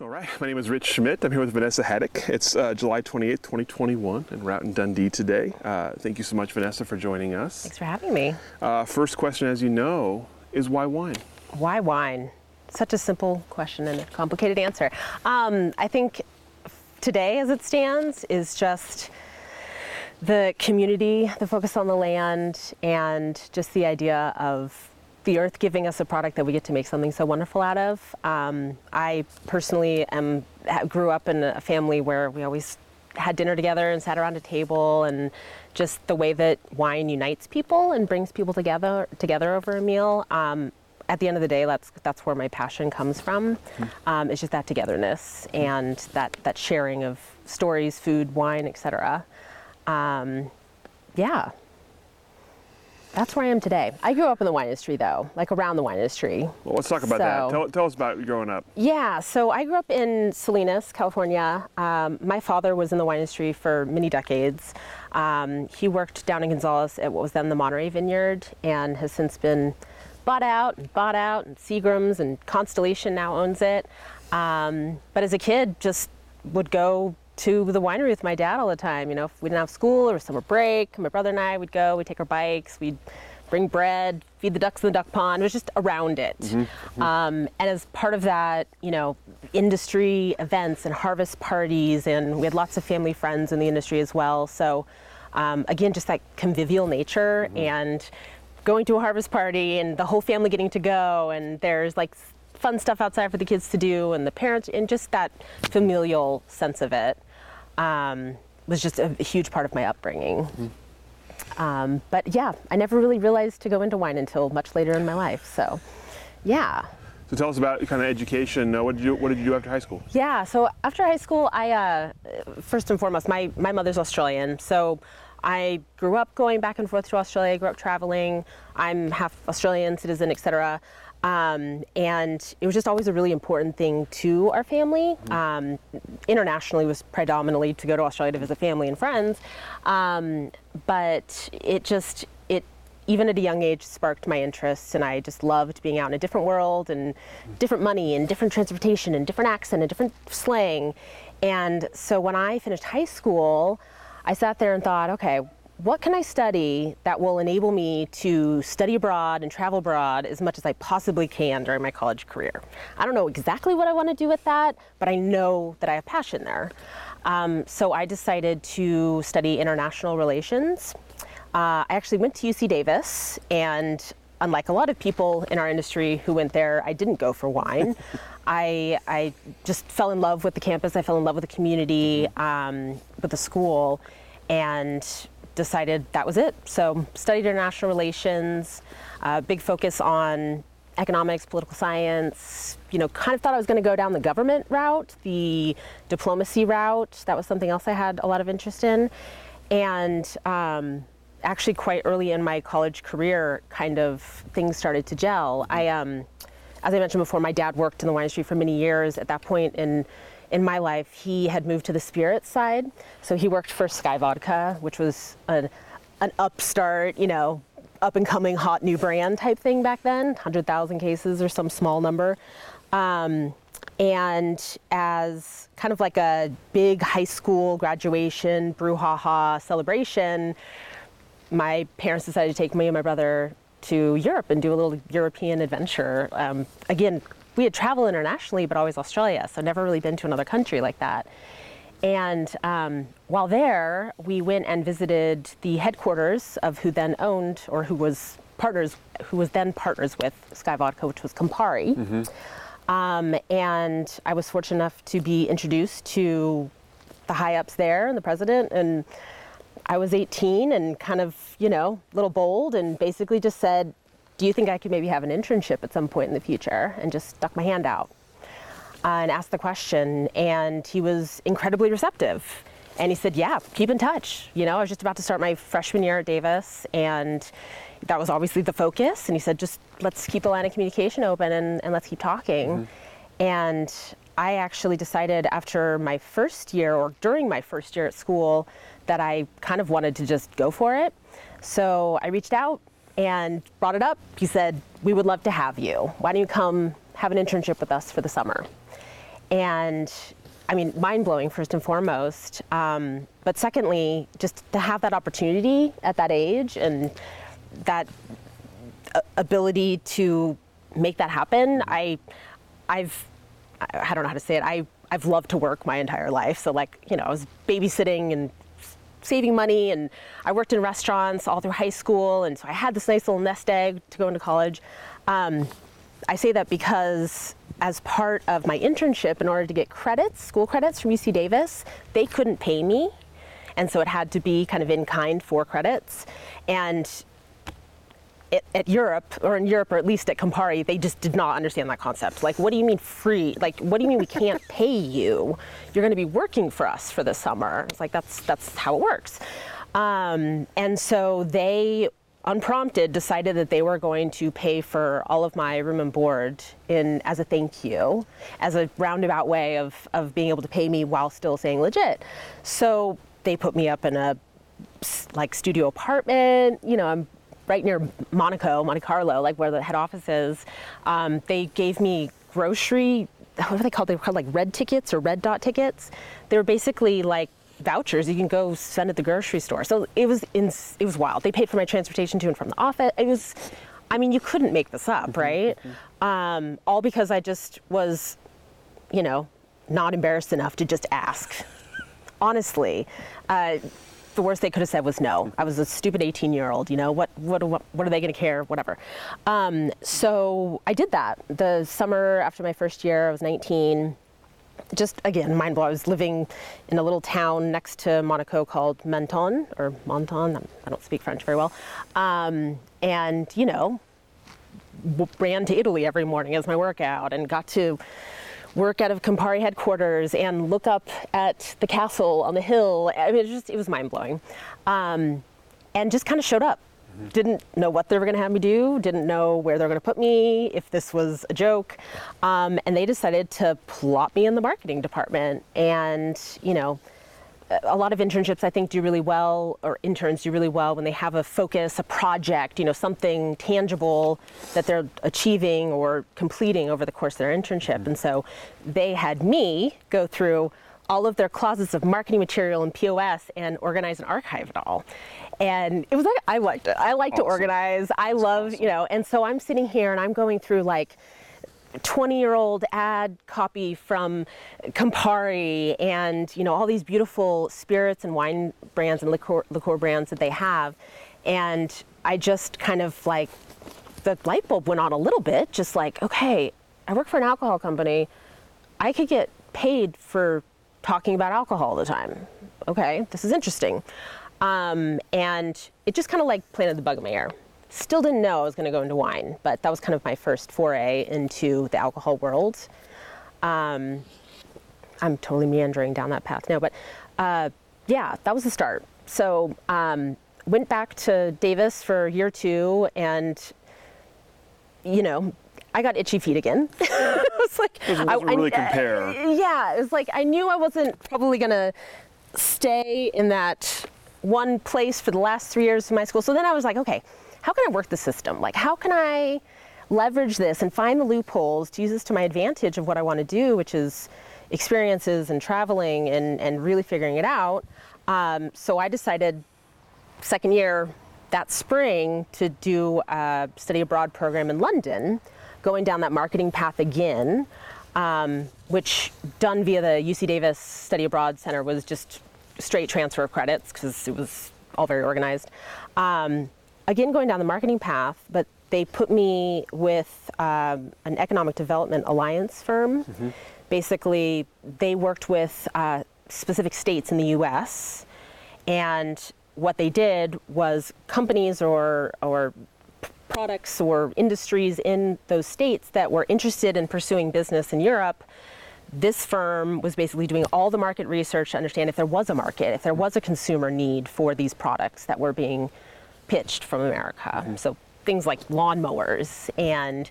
All right, my name is Rich Schmidt. I'm here with Vanessa Hadick. It's uh, July 28th, 2021, and we're out in Dundee today. Uh, thank you so much, Vanessa, for joining us. Thanks for having me. Uh, first question, as you know, is why wine? Why wine? Such a simple question and a complicated answer. Um, I think today, as it stands, is just the community, the focus on the land, and just the idea of the earth giving us a product that we get to make something so wonderful out of. Um, I personally am grew up in a family where we always had dinner together and sat around a table and just the way that wine unites people and brings people together together over a meal. Um, at the end of the day, that's that's where my passion comes from. Um, it's just that togetherness and that that sharing of stories, food, wine, etc. Um, yeah, that's where I am today. I grew up in the wine industry, though, like around the wine industry. Well, let's talk about that. Tell, tell us about growing up. Yeah, so I grew up in Salinas, California. Um, my father was in the wine industry for many decades. Um, he worked down in Gonzales at what was then the Monterey Vineyard and has since been bought out and bought out, and Seagram's and Constellation now owns it. Um, but as a kid, just would go to the winery with my dad all the time. You know, if we didn't have school or summer break, my brother and I would go, we'd take our bikes, we'd bring bread, feed the ducks in the duck pond. It was just around it. Um, and as part of that, you know, industry events and harvest parties, and we had lots of family friends in the industry as well. So, um, again, just that convivial nature and going to a harvest party and the whole family getting to go, and there's like fun stuff outside for the kids to do, and the parents, and just that familial sense of it um, was just a, huge part of my upbringing. Um, but yeah, I never really realized to go into wine until much later in my life. So, yeah. So tell us about kind of education. Uh, what did you What did you do after high school? Yeah, so after high school, I uh, first and foremost, my, my mother's Australian, so I grew up going back and forth to Australia. I grew up traveling. I'm half Australian citizen, etc. Um, and it was just always a really important thing to our family. Um, internationally was predominantly to go to Australia to visit family and friends, um, but it just it even at a young age sparked my interests and i just loved being out in a different world and different money and different transportation and different accent and different slang. And so when i finished high school i sat there and thought okay what can i study that will enable me to study abroad and travel abroad as much as i possibly can during my college career? I don't know exactly what i want to do with that but i know that i have passion there. Um, so i decided to study international relations. Uh, I actually went to UC Davis, and unlike a lot of people in our industry who went there, I didn't go for wine. I, I just fell in love with the campus, I fell in love with the community, um, with the school, and decided that was it. So, studied international relations, uh, big focus on economics, political science, you know, kind of thought I was going to go down the government route, the diplomacy route. That was something else I had a lot of interest in. And um, actually, quite early in my college career, kind of things started to gel. I, um, as I mentioned before, my dad worked in the wine industry for many years. At that point in in my life, he had moved to the spirits side. So he worked for Skyy Vodka, which was an, an upstart, you know, up and coming hot new brand type thing back then, 100,000 cases or some small number. Um, and as kind of like a big high school graduation brouhaha celebration, my parents decided to take me and my brother to Europe and do a little European adventure. Um, again, we had traveled internationally, but always Australia, so never really been to another country like that. And um, while there, we went and visited the headquarters of who then owned, or who was partners, who was then partners with Skyy Vodka, which was Campari. Um, and I was fortunate enough to be introduced to the high ups there and the president. And I was 18 and kind of, you know, a little bold and basically just said, Do you think I could maybe have an internship at some point in the future? And just stuck my hand out uh, and asked the question. And he was incredibly receptive. And he said, yeah, keep in touch. You know, I was just about to start my freshman year at Davis, and that was obviously the focus. And he said, just let's keep the line of communication open and, and let's keep talking. Mm-hmm. And I actually decided after my first year or during my first year at school that I kind of wanted to just go for it. So I reached out and brought it up. He said, We would love to have you. Why don't you come have an internship with us for the summer? And I mean, mind blowing first and foremost. Um, but secondly, just to have that opportunity at that age and that uh, ability to make that happen, I, I've, I don't know how to say it. I, I've loved to work my entire life. So like, you know, I was babysitting and saving money and I worked in restaurants all through high school and so I had this nice little nest egg to go into college. Um, I say that because as part of my internship, in order to get credits, school credits from UC Davis, they couldn't pay me. And so it had to be kind of in kind for credits. And at Europe, or in Europe, or at least at Campari, they just did not understand that concept. Like, what do you mean free? Like, what do you mean we can't pay you? You're going to be working for us for the summer. It's like that's that's how it works. Um, and so they unprompted decided that they were going to pay for all of my room and board in as a thank you as a roundabout way of, of being able to pay me while still staying legit so they put me up in a like studio apartment you know i'm right near monaco monte carlo like where the head office is um, they gave me grocery what are they called they were called like red tickets or red dot tickets they were basically like vouchers you can go spend at the grocery store. So it was in, it was wild. They paid for my transportation to and from the office. It was, I mean, you couldn't make this up, mm-hmm, right? Mm-hmm. Um, all because I just was, you know, not embarrassed enough to just ask. Honestly, uh, the worst they could have said was no. I was a stupid 18 year old, you know, what, what, what, are they going to care? Whatever. Um, so I did that. The summer after my first year, I was 19 just again, mind blowing. I was living in a little town next to Monaco called Menton or Monton. I don't speak French very well. Um, and, you know, ran to Italy every morning as my workout and got to work out of Campari headquarters and look up at the castle on the hill. I mean, it just, it was mind blowing. Um, and just kind of showed up didn't know what they were going to have me do, didn't know where they were going to put me, if this was a joke. Um, and they decided to plot me in the marketing department. And, you know, a lot of internships I think do really well, or interns do really well when they have a focus, a project, you know, something tangible that they're achieving or completing over the course of their internship. Mm-hmm. And so they had me go through all of their closets of marketing material and POS and organize and archive it all and it was like I liked it. I like awesome. to organize. I That's love, awesome. you know, and so I'm sitting here and I'm going through like 20 year old ad copy from Campari and you know all these beautiful spirits and wine brands and liqueur, liqueur brands that they have. And I just kind of like the light bulb went on a little bit just like okay I work for an alcohol company. I could get paid for talking about alcohol all the time. Okay this is interesting. Um, and it just kind of like planted the bug in my ear. Still didn't know I was going to go into wine, but that was kind of my first foray into the alcohol world. Um, I'm totally meandering down that path now, but uh, yeah, that was the start. So um, went back to Davis for year two, and you know, I got itchy feet again. it was like it I, really I, compare. yeah, it was like I knew I wasn't probably gonna stay in that one place for the last three years of my school. So then I was like, okay, how can I work the system? Like, how can I leverage this and find the loopholes to use this to my advantage of what I want to do, which is experiences and traveling and, and really figuring it out. Um, so I decided second year that spring to do a study abroad program in London, going down that marketing path again, um, which done via the UC Davis Study Abroad Center was just straight transfer of credits because it was all very organized. Um, again, going down the marketing path, but they put me with um, an economic development alliance firm. Mm-hmm. Basically, they worked with uh, specific states in the U.S. and what they did was companies or or products or industries in those states that were interested in pursuing business in Europe this firm was basically doing all the market research to understand if there was a market, if there was a consumer need for these products that were being pitched from America. Mm-hmm. So things like lawnmowers and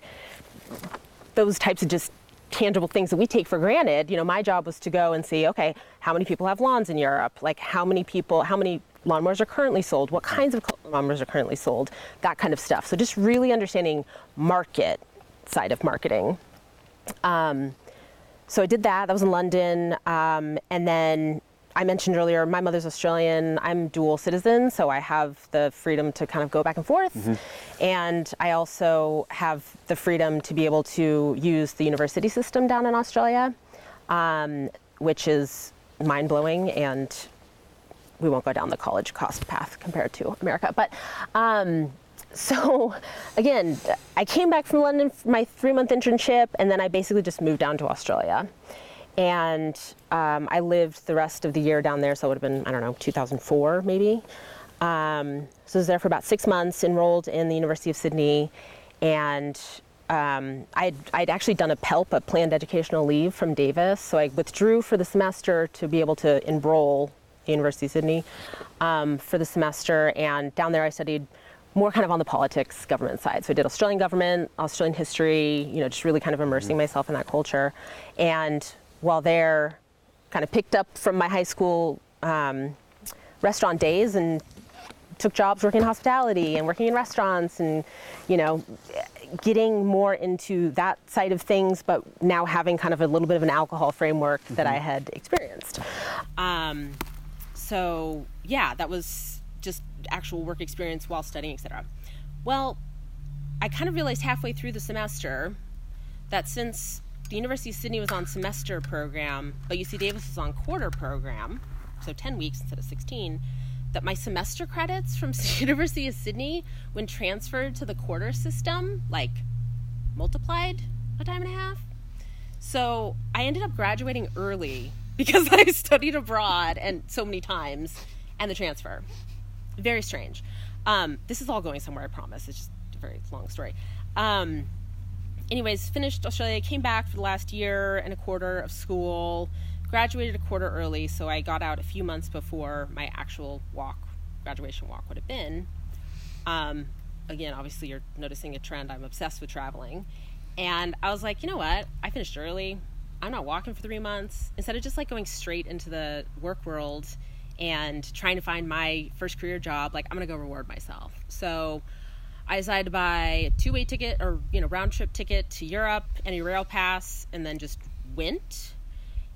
those types of just tangible things that we take for granted. You know, my job was to go and see, okay, how many people have lawns in Europe? Like how many people, how many lawnmowers are currently sold? What kinds of lawnmowers are currently sold? That kind of stuff. So just really understanding market side of marketing. Um, so I did that. That was in London, um, and then I mentioned earlier, my mother's Australian. I'm dual citizen, so I have the freedom to kind of go back and forth. Mm-hmm. And I also have the freedom to be able to use the university system down in Australia, um, which is mind blowing. And we won't go down the college cost path compared to America. But um, so again, I came back from London for my three month internship, and then I basically just moved down to Australia. And um, I lived the rest of the year down there, so it would have been, I don't know, 2004 maybe. Um, so I was there for about six months, enrolled in the University of Sydney, and um, I'd, I'd, actually done a PELP, a planned educational leave from Davis, so I withdrew for the semester to be able to enroll the University of Sydney um, for the semester, and down there I studied more kind of on the politics government side. So I did Australian government, Australian history, you know, just really kind of immersing mm-hmm. myself in that culture. And while there, kind of picked up from my high school um, restaurant days and took jobs working in hospitality and working in restaurants and, you know, getting more into that side of things, but now having kind of a little bit of an alcohol framework mm-hmm. that I had experienced. Um, so yeah, that was just actual work experience while studying, etc. Well, I kind of realized halfway through the semester that since the University of Sydney was on semester program, but UC Davis was on quarter program, so 10 weeks instead of 16, that my semester credits from University of Sydney, when transferred to the quarter system, like multiplied a time and a half. So I ended up graduating early because I studied abroad and so many times and the transfer very strange. Um, this is all going somewhere, I promise. It's just a very long story. Um, anyways, finished Australia, came back for the last year and a quarter of school, graduated a quarter early, so I got out a few months before my actual walk, graduation walk would have been. Um, again, obviously, you're noticing a trend. I'm obsessed with traveling. And I was like, you know what? I finished early. I'm not walking for three months. Instead of just like going straight into the work world and trying to find my first career job, like I'm gonna go reward myself. So I decided to buy a two way ticket or you know round trip ticket to Europe and a rail pass, and then just went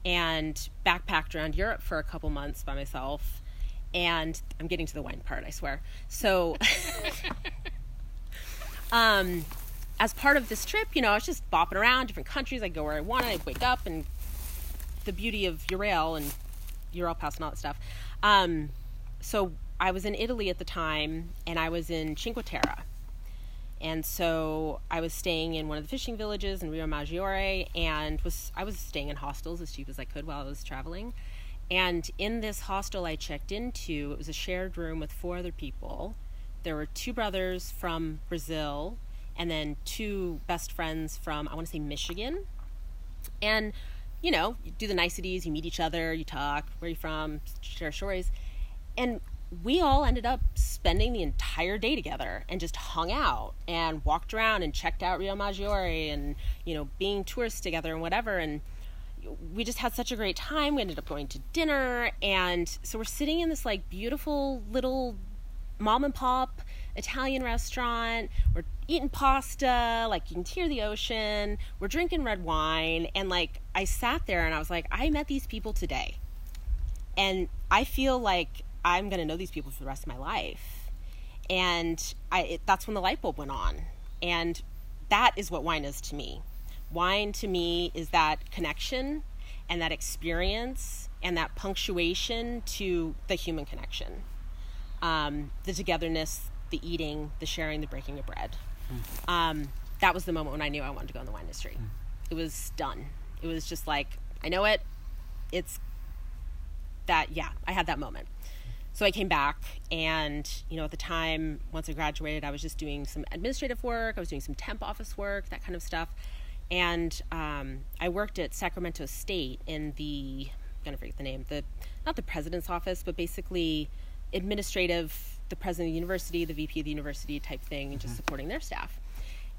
and backpacked around Europe for a couple months by myself. And I'm getting to the wine part, I swear. So, um, as part of this trip, you know, I was just bopping around different countries. I'd go where I want. I'd wake up, and the beauty of Eurail and Eurail Pass and all that stuff. Um, so I was in Italy at the time, and I was in Cinque Terre. And so I was staying in one of the fishing villages in Rio Maggiore, and was I was staying in hostels as cheap as I could while I was traveling. And in this hostel I checked into, it was a shared room with four other people. There were two brothers from Brazil, and then two best friends from I want to say Michigan. And you know, you do the niceties, you meet each other, you talk, where are you from, share stories. And we all ended up spending the entire day together and just hung out and walked around and checked out Rio Maggiore and, you know, being tourists together and whatever. And we just had such a great time. We ended up going to dinner. And so we're sitting in this like beautiful little mom and pop Italian restaurant. We're eating pasta, like you can hear the ocean. We're drinking red wine. And like I sat there and I was like, I met these people today. And I feel like I'm going to know these people for the rest of my life. And I, it, that's when the light bulb went on. And that is what wine is to me. Wine to me is that connection and that experience and that punctuation to the human connection. Um, the togetherness, the eating, the sharing, the breaking of bread. Mm. Um, that was the moment when I knew I wanted to go in the wine industry. Mm. It was done. It was just like, I know it. It's that, yeah, I had that moment. So I came back, and you know, at the time, once I graduated, I was just doing some administrative work. I was doing some temp office work, that kind of stuff. and um, I worked at Sacramento State in the I'm gonna forget the name the not the president's office, but basically administrative, the president of the university, the VP of the university type thing, and just supporting their staff.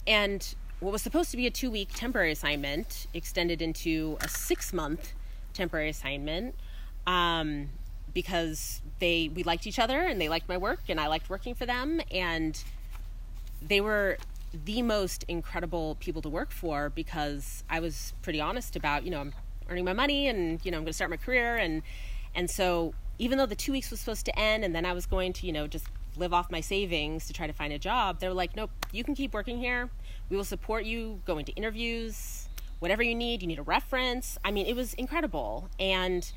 And what was supposed to be a two week temporary assignment extended into a six month temporary assignment um, because they we liked each other and they liked my work and I liked working for them. And they were the most incredible people to work for because I was pretty honest about you know I'm earning my money and you know I'm going to start my career. And and so even though the two weeks was supposed to end and then I was going to you know just live off my savings to try to find a job they were like nope you can keep working here. We will support you. Going to interviews. Whatever you need you need a reference. I mean it was incredible. And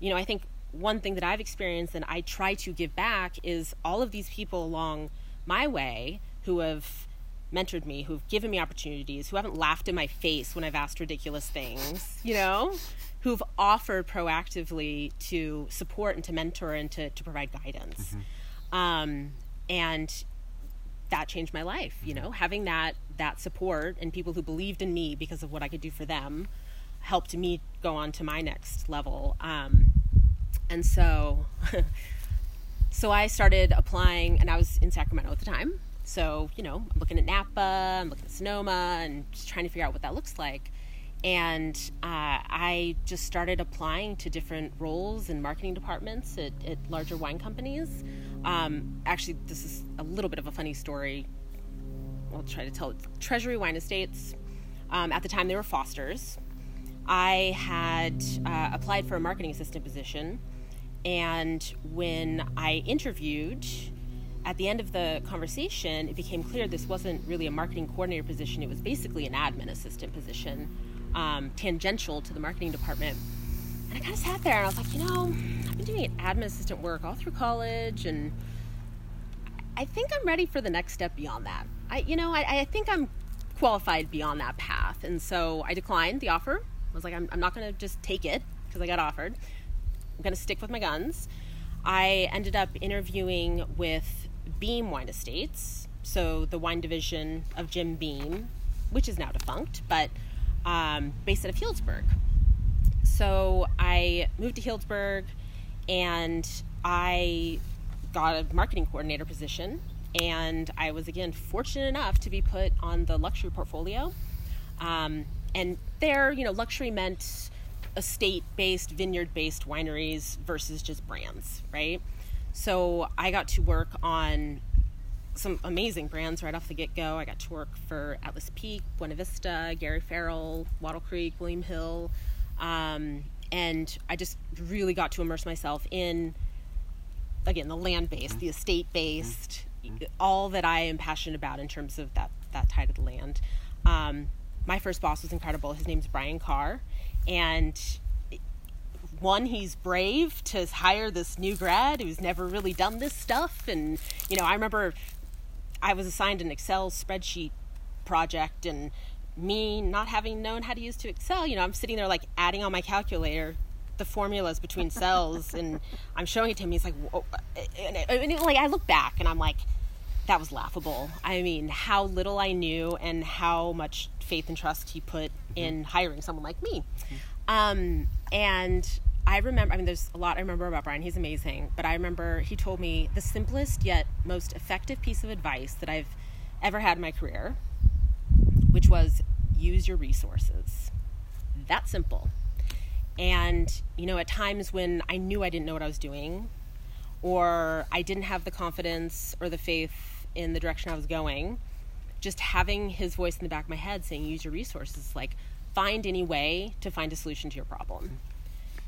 you know I think one thing that I've experienced and I try to give back is all of these people along my way who have mentored me, who've given me opportunities, who haven't laughed in my face when I've asked ridiculous things, you know, who've offered proactively to support and to mentor and to, to provide guidance. Mm-hmm. Um, and that changed my life, you know, having that that support and people who believed in me because of what I could do for them helped me go on to my next level. Um, and so so I started applying and I was in Sacramento at the time so, you know, I'm looking at Napa, I'm looking at Sonoma, and just trying to figure out what that looks like. And uh, I just started applying to different roles in marketing departments at, at larger wine companies. Um, actually, this is a little bit of a funny story. I'll try to tell it. Treasury Wine Estates, um, at the time they were Foster's. I had uh, applied for a marketing assistant position, and when I interviewed, at the end of the conversation, it became clear this wasn't really a marketing coordinator position. It was basically an admin assistant position, um, tangential to the marketing department. And I kind of sat there and I was like, you know, I've been doing admin assistant work all through college, and I think I'm ready for the next step beyond that. I, you know, I, I think I'm qualified beyond that path. And so I declined the offer. I was like, I'm, I'm not going to just take it because I got offered. I'm going to stick with my guns. I ended up interviewing with Beam Wine Estates, so the wine division of Jim Beam, which is now defunct, but um, based out of Healdsburg. So I moved to Healdsburg and I got a marketing coordinator position. And I was again fortunate enough to be put on the luxury portfolio. Um, and there, you know, luxury meant estate based, vineyard based wineries versus just brands, right? So I got to work on some amazing brands right off the get go. I got to work for Atlas Peak, Buena Vista, Gary Farrell, Wattle Creek, William Hill. Um, and I just really got to immerse myself in, again, the land based, the estate based, all that I am passionate about in terms of that, that tie to the land. Um, my first boss was incredible. His name's Brian Carr. And one, he's brave to hire this new grad who's never really done this stuff. And, you know, I remember I was assigned an Excel spreadsheet project and me not having known how to use to Excel, you know, I'm sitting there like adding on my calculator the formulas between cells and I'm showing it to him. He's like, and, and, like I look back and I'm like, that was laughable. I mean, how little I knew and how much faith and trust he put in hiring someone like me. Um, and I remember, I mean, there's a lot I remember about Brian. He's amazing. But I remember he told me the simplest yet most effective piece of advice that I've ever had in my career, which was use your resources. That simple. And, you know, at times when I knew I didn't know what I was doing, or I didn't have the confidence or the faith in the direction I was going, just having his voice in the back of my head saying, use your resources, like, find any way to find a solution to your problem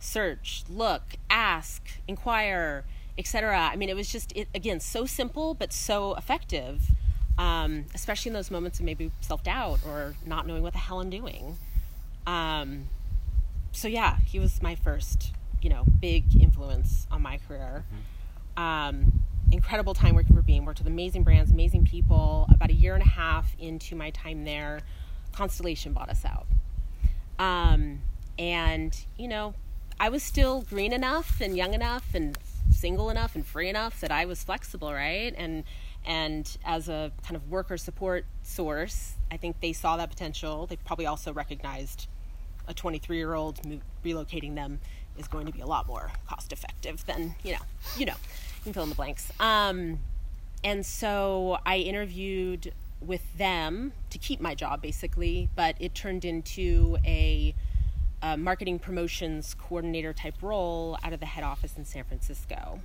search, look, ask, inquire, etc. I mean, it was just it, again so simple but so effective, um, especially in those moments of maybe self doubt or not knowing what the hell I'm doing. Um, so yeah, he was my first, you know, big influence on my career. Mm-hmm. Um, incredible time working for Beam. Worked with amazing brands, amazing people. About a year and a half into my time there, Constellation bought us out. Um, and you know, I was still green enough and young enough and single enough and free enough that I was flexible, right? And And as a kind of worker support source, I think they saw that potential. They probably also recognized a 23 year old relocating them is going to be a lot more cost effective than, you know, you know, can fill in the blanks. Um, and so I interviewed with them to keep my job basically, but it turned into a, a, marketing promotions coordinator type role out of the head office in San Francisco,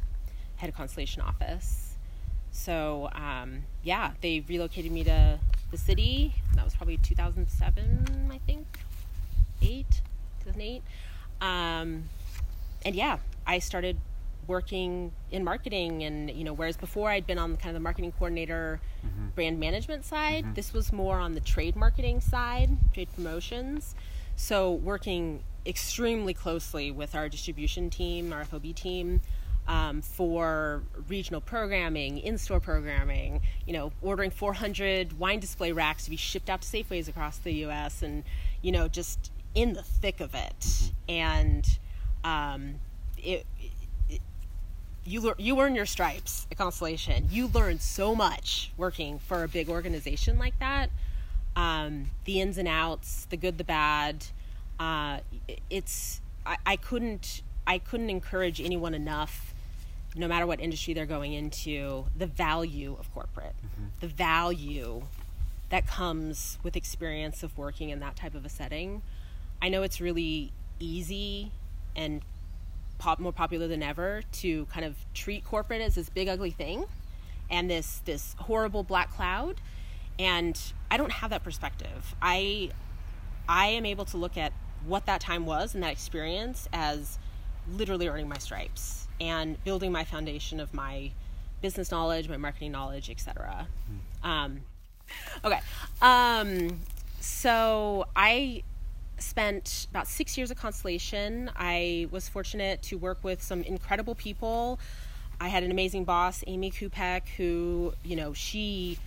head of Constellation office. So um, yeah, they relocated me to the city. That was probably 2007, I think, eight, 2008. Um, and yeah, I started working in marketing and you know whereas before I'd been on kind of the marketing coordinator mm-hmm. brand management side mm-hmm. this was more on the trade marketing side trade promotions so working extremely closely with our distribution team our FOB team um, for regional programming, in-store programming, you know, ordering 400 wine display racks to be shipped out to Safeways across the U.S. and, you know, just in the thick of it. Mm-hmm. And um, it, you learn you earn your stripes at Constellation. You learn so much working for a big organization like that. Um, the ins and outs, the good, the bad. Uh, it's I, I couldn't I couldn't encourage anyone enough, no matter what industry they're going into, the value of corporate, mm-hmm. the value that comes with experience of working in that type of a setting. I know it's really easy and pop, more popular than ever to kind of treat corporate as this big ugly thing and this this horrible black cloud and I don't have that perspective. I I am able to look at what that time was and that experience as literally earning my stripes and building my foundation of my business knowledge, my marketing knowledge, etc. Mm. Um, okay, um, so I spent about six years at Constellation. I was fortunate to work with some incredible people. I had an amazing boss, Amy Kupek, who, you know, she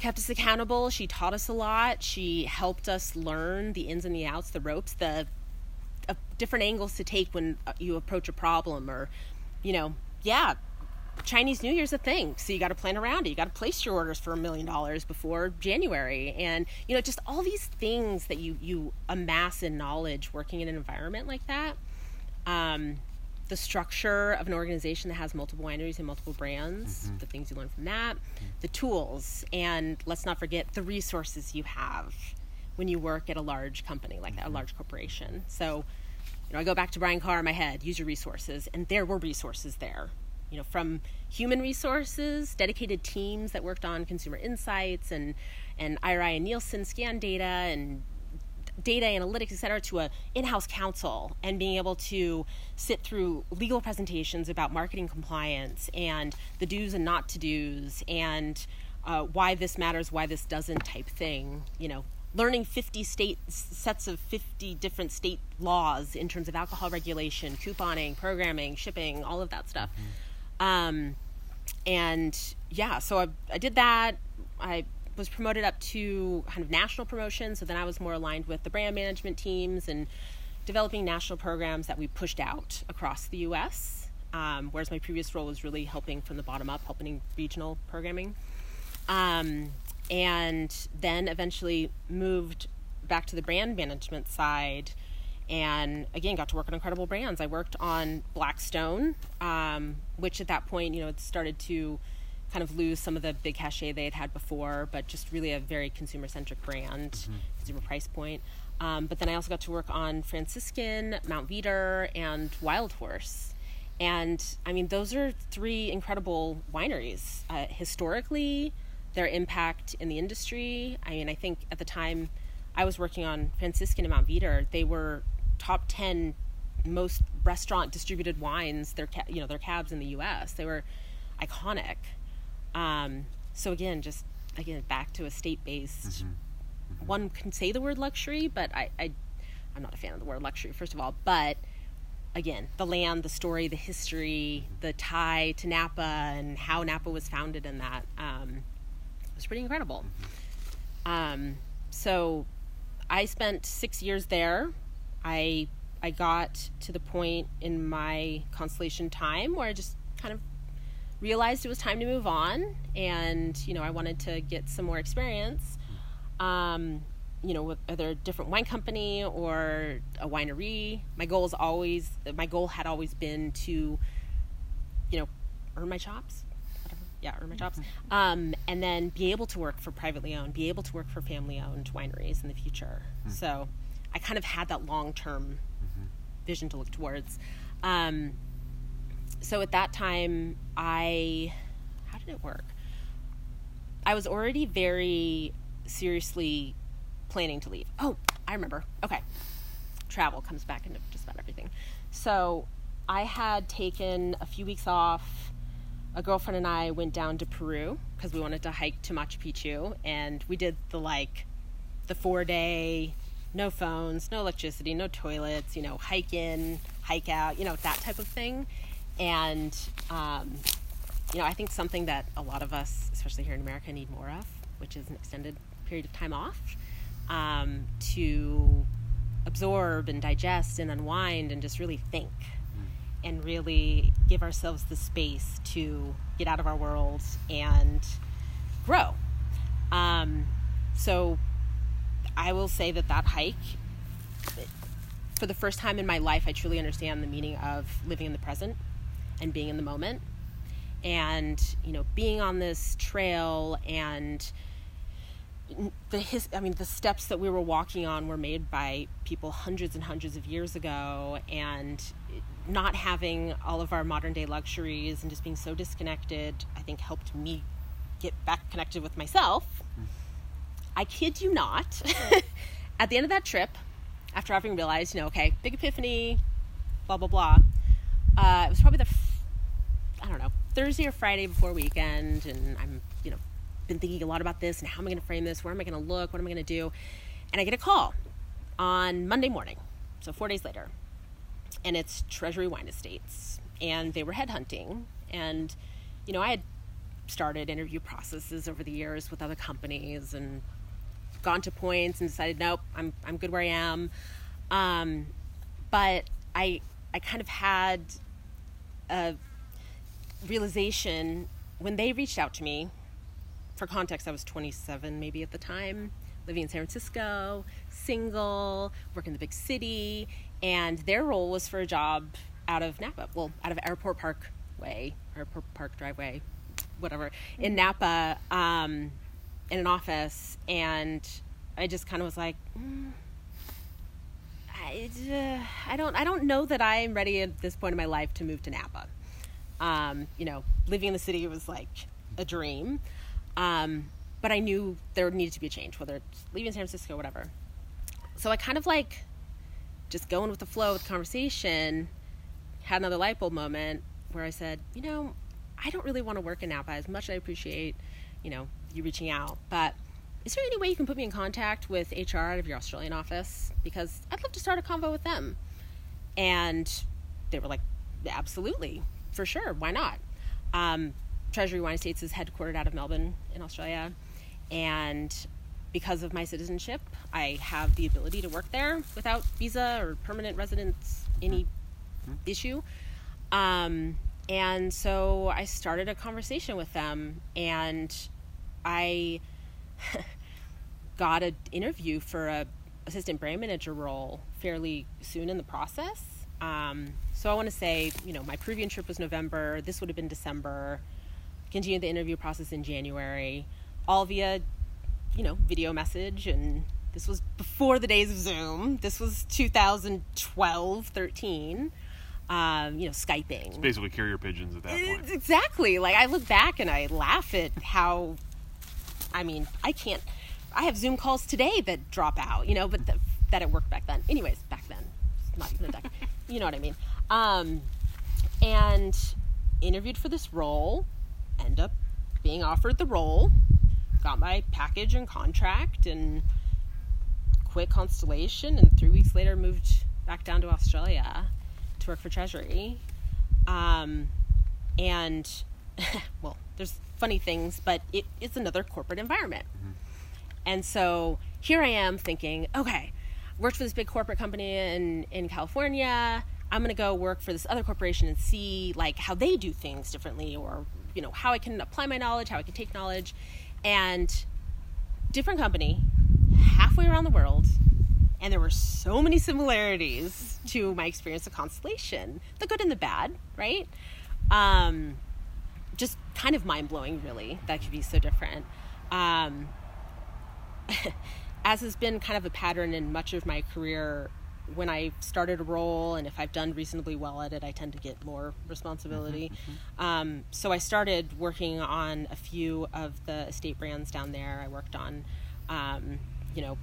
kept us accountable. She taught us a lot. She helped us learn the ins and the outs, the ropes, the uh, different angles to take when uh, you approach a problem or, you know, yeah, Chinese New Year's a thing, so you got to plan around it. You got to place your orders for a million dollars before January, and you know just all these things that you you amass in knowledge working in an environment like that. Um, the structure of an organization that has multiple wineries and multiple brands, mm-hmm. the things you learn from that, the tools, and let's not forget the resources you have when you work at a large company like that, a mm-hmm. large corporation. So, you know, I go back to Brian Carr in my head, use your resources, and there were resources there you know, from human resources, dedicated teams that worked on consumer insights and and IRI and Nielsen scan data and data analytics, et cetera, to a in-house counsel and being able to sit through legal presentations about marketing compliance and the do's and not to do's and uh, why this matters, why this doesn't type thing. You know, learning 50 state sets of 50 different state laws in terms of alcohol regulation, couponing, programming, shipping, all of that stuff. Mm-hmm um, and yeah, so I, I did that. I was promoted up to kind of national promotion. So then I was more aligned with the brand management teams and developing national programs that we pushed out across the U.S. Um, whereas my previous role was really helping from the bottom up, helping regional programming. Um, and then eventually moved back to the brand management side and again got to work on incredible brands. I worked on blackstone um, which at that point you know it started to kind of lose some of the big cachet they had had before but just really a very consumer centric brand mm-hmm. consumer price point. Um, but then i also got to work on franciscan mount veeder and wild horse. And i mean those are three incredible wineries. Uh, historically their impact in the industry i mean i think at the time I was working on Franciscan and Mount Veeder, they were top 10 most restaurant distributed wines their you know their cabs in the US they were iconic um, so again just again back to a state based mm-hmm. mm-hmm. one can say the word luxury but I, I I'm not a fan of the word luxury first of all but again the land the story the history the tie to Napa and how Napa was founded in that um, was pretty incredible mm-hmm. um, so I spent six years there I I got to the point in my constellation time where I just kind of realized it was time to move on, and you know, I wanted to get some more experience. Um, you know, whether a different wine company or a winery. My goal is always, my goal had always been to, you know, earn my chops. Whatever. Yeah, earn my chops. Um, and then be able to work for privately owned, be able to work for family owned wineries in the future. So I kind of had that long term vision to look towards. Um, so at that time, I, how did it work? I was already very seriously planning to leave. Oh, I remember. Okay. Travel comes back into just about everything. So I had taken a few weeks off. A girlfriend and I went down to Peru because we wanted to hike to Machu Picchu. And we did the like, the four day, no phones, no electricity, no toilets, you know, hike in, hike out, you know, that type of thing. And, um, you know, I think something that a lot of us, especially here in America, need more of, which is an extended period of time off um, to absorb and digest and unwind and just really think and really give ourselves the space to get out of our worlds and grow. Um, so I will say that that hike, for the first time in my life, I truly understand the meaning of living in the present and being in the moment. And, you know, being on this trail and the his I mean the steps that we were walking on were made by people hundreds and hundreds of years ago and not having all of our modern day luxuries and just being so disconnected I think helped me get back connected with myself. I kid you not. At the end of that trip, after having realized, you know, okay, big epiphany, blah blah blah. Uh, it was probably the f- I don't know Thursday or Friday before weekend, and I'm you know been thinking a lot about this and how am I going to frame this? Where am I going to look? What am I going to do? And I get a call on Monday morning, so four days later, and it's Treasury Wine Estates, and they were headhunting, and you know I had started interview processes over the years with other companies and gone to points and decided nope I'm I'm good where I am, um, but I I kind of had a realization when they reached out to me for context, I was 27 maybe at the time, living in San Francisco, single, working in the big city, and their role was for a job out of Napa, well, out of Airport Park Way, Airport Park Driveway, whatever, in Napa, um, in an office, and I just kind of was like. Mm, I, uh, I don't I don't know that I'm ready at this point in my life to move to Napa. Um, you know, living in the city was like a dream. Um, but I knew there needed to be a change, whether it's leaving San Francisco, whatever. So I kind of like just going with the flow with the conversation, had another light bulb moment where I said, you know, I don't really want to work in Napa as much as I appreciate, you know, you reaching out, but is there any way you can put me in contact with HR out of your Australian office? Because I'd love to start a convo with them. And they were like, absolutely, for sure, why not? Um, Treasury Wine Estates is headquartered out of Melbourne in Australia, and because of my citizenship, I have the ability to work there without visa or permanent residence, any mm-hmm. issue. Um, and so I started a conversation with them, and I got an interview for a assistant brand manager role fairly soon in the process. Um, so I want to say, you know, my Peruvian trip was November. This would have been December. Continued the interview process in January, all via, you know, video message. And this was before the days of Zoom. This was 2012, 13. Um, you know, Skyping. It's basically carrier pigeons at that point. Exactly. Like I look back and I laugh at how I mean, I can't. I have Zoom calls today that drop out, you know, but the, that it worked back then. Anyways, back then, not even a decade. you know what I mean? Um, and interviewed for this role, end up being offered the role, got my package and contract, and quit Constellation, and three weeks later moved back down to Australia to work for Treasury. Um, and well, there's funny things, but it is another corporate environment. Mm-hmm. And so here I am thinking, okay, worked for this big corporate company in, in California. I'm going to go work for this other corporation and see like how they do things differently or you know, how I can apply my knowledge, how I can take knowledge, and different company, halfway around the world, and there were so many similarities to my experience of Constellation, the good and the bad, right? Um, kind of mind blowing, really. That could be so different. Um, as has been kind of a pattern in much of my career, when I started a role and if I've done reasonably well at it, I tend to get more responsibility. Mm-hmm, mm-hmm. Um, so I started working on a few of the estate brands down there. I worked on, um, you know,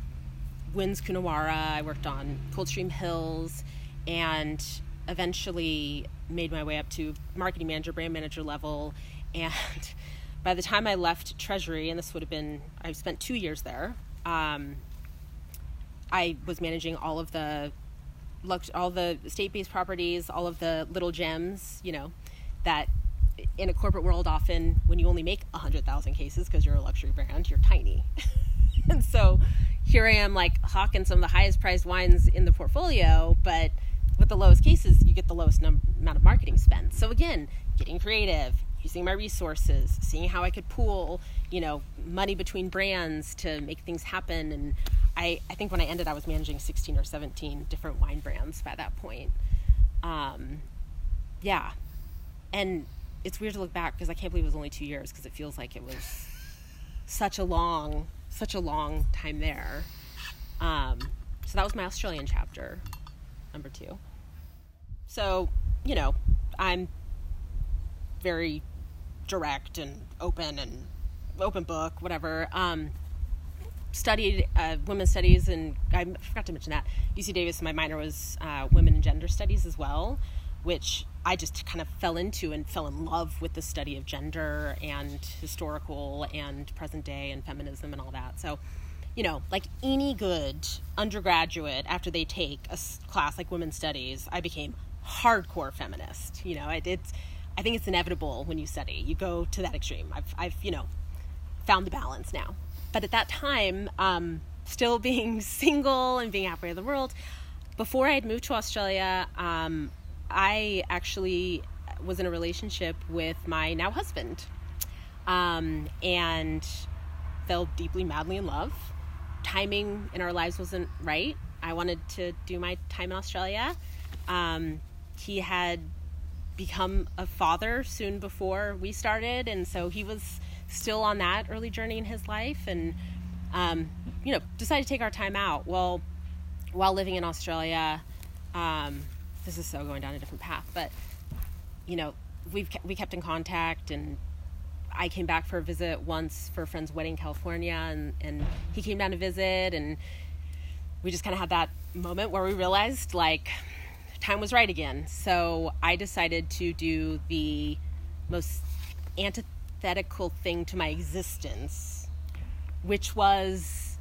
Wynns Coonawarra, I worked on Coldstream Hills, and eventually made my way up to marketing manager, brand manager level. And by the time I left Treasury, and this would have been, I spent two years there. Um, I was managing all of the all the state-based properties, all of the little gems, you know, that in a corporate world often when you only make 100,000 cases because you're a luxury brand, you're tiny. and so here I am like hawking some of the highest priced wines in the portfolio, but with the lowest cases, you get the lowest num- amount of marketing spend. So again, getting creative, using my resources, seeing how I could pool, you know, money between brands to make things happen and I, I think when I ended, I was managing 16 or 17 different wine brands by that point. Um, yeah. And it's weird to look back because I can't believe it was only two years because it feels like it was such a long, such a long time there. Um, so that was my Australian chapter, number two. So, you know, I'm very direct and open and open book, whatever. Um, studied uh, women's studies, and I forgot to mention that UC Davis. My minor was uh, women and gender studies as well, which I just kind of fell into and fell in love with the study of gender and historical and present day and feminism and all that. So, you know, like any good undergraduate, after they take a class like women's studies, I became hardcore feminist. You know, it, it's I think it's inevitable when you study. You go to that extreme. I've I've you know found the balance now. But at that time, um, still being single and being halfway of the world, before I had moved to Australia, um, I actually was in a relationship with my now husband um, and fell deeply, madly in love. Timing in our lives wasn't right. I wanted to do my time in Australia. Um, he had become a father soon before we started, and so he was still on that early journey in his life and um, you know decided to take our time out. Well while living in australia um, this is so going down a different path but you know we've we kept in contact and I came back for a visit once for a friend's wedding in California and, and he came down to visit and we just kind of had that moment where we realized like time was right again. So I decided to do the most antithetical thing to my existence, which was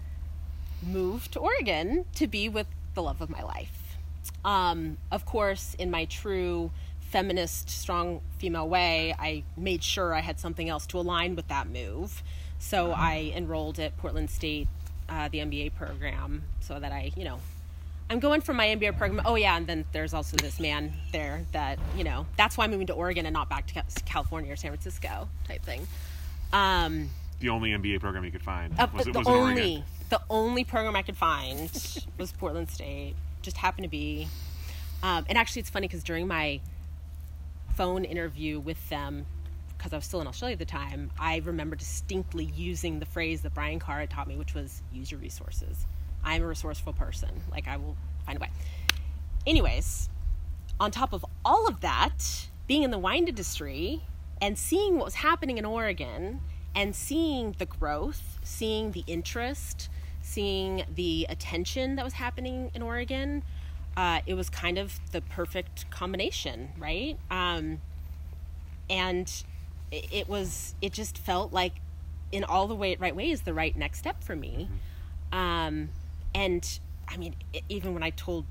move to Oregon to be with the love of my life. Um, of course, in my true feminist, strong female way, I made sure I had something else to align with that move. So I enrolled at Portland State, uh, the MBA program, so that I, you know, I'm going for my MBA program. Oh yeah, and then there's also this man there that you know. That's why I'm moving to Oregon and not back to California or San Francisco type thing. Um, the only MBA program you could find uh, was, the was only the only program I could find was Portland State. Just happened to be, um, and actually it's funny because during my phone interview with them, because I was still in Australia at the time, I remember distinctly using the phrase that Brian Carr had taught me, which was "use your resources." I'm a resourceful person. Like, I will find a way. Anyways, on top of all of that, being in the wine industry and seeing what was happening in Oregon and seeing the growth, seeing the interest, seeing the attention that was happening in Oregon, uh, it was kind of the perfect combination, right? Um, and it, it, was, it just felt like in all the way, right ways, the right next step for me. Mm-hmm. Um, and I mean, even when I told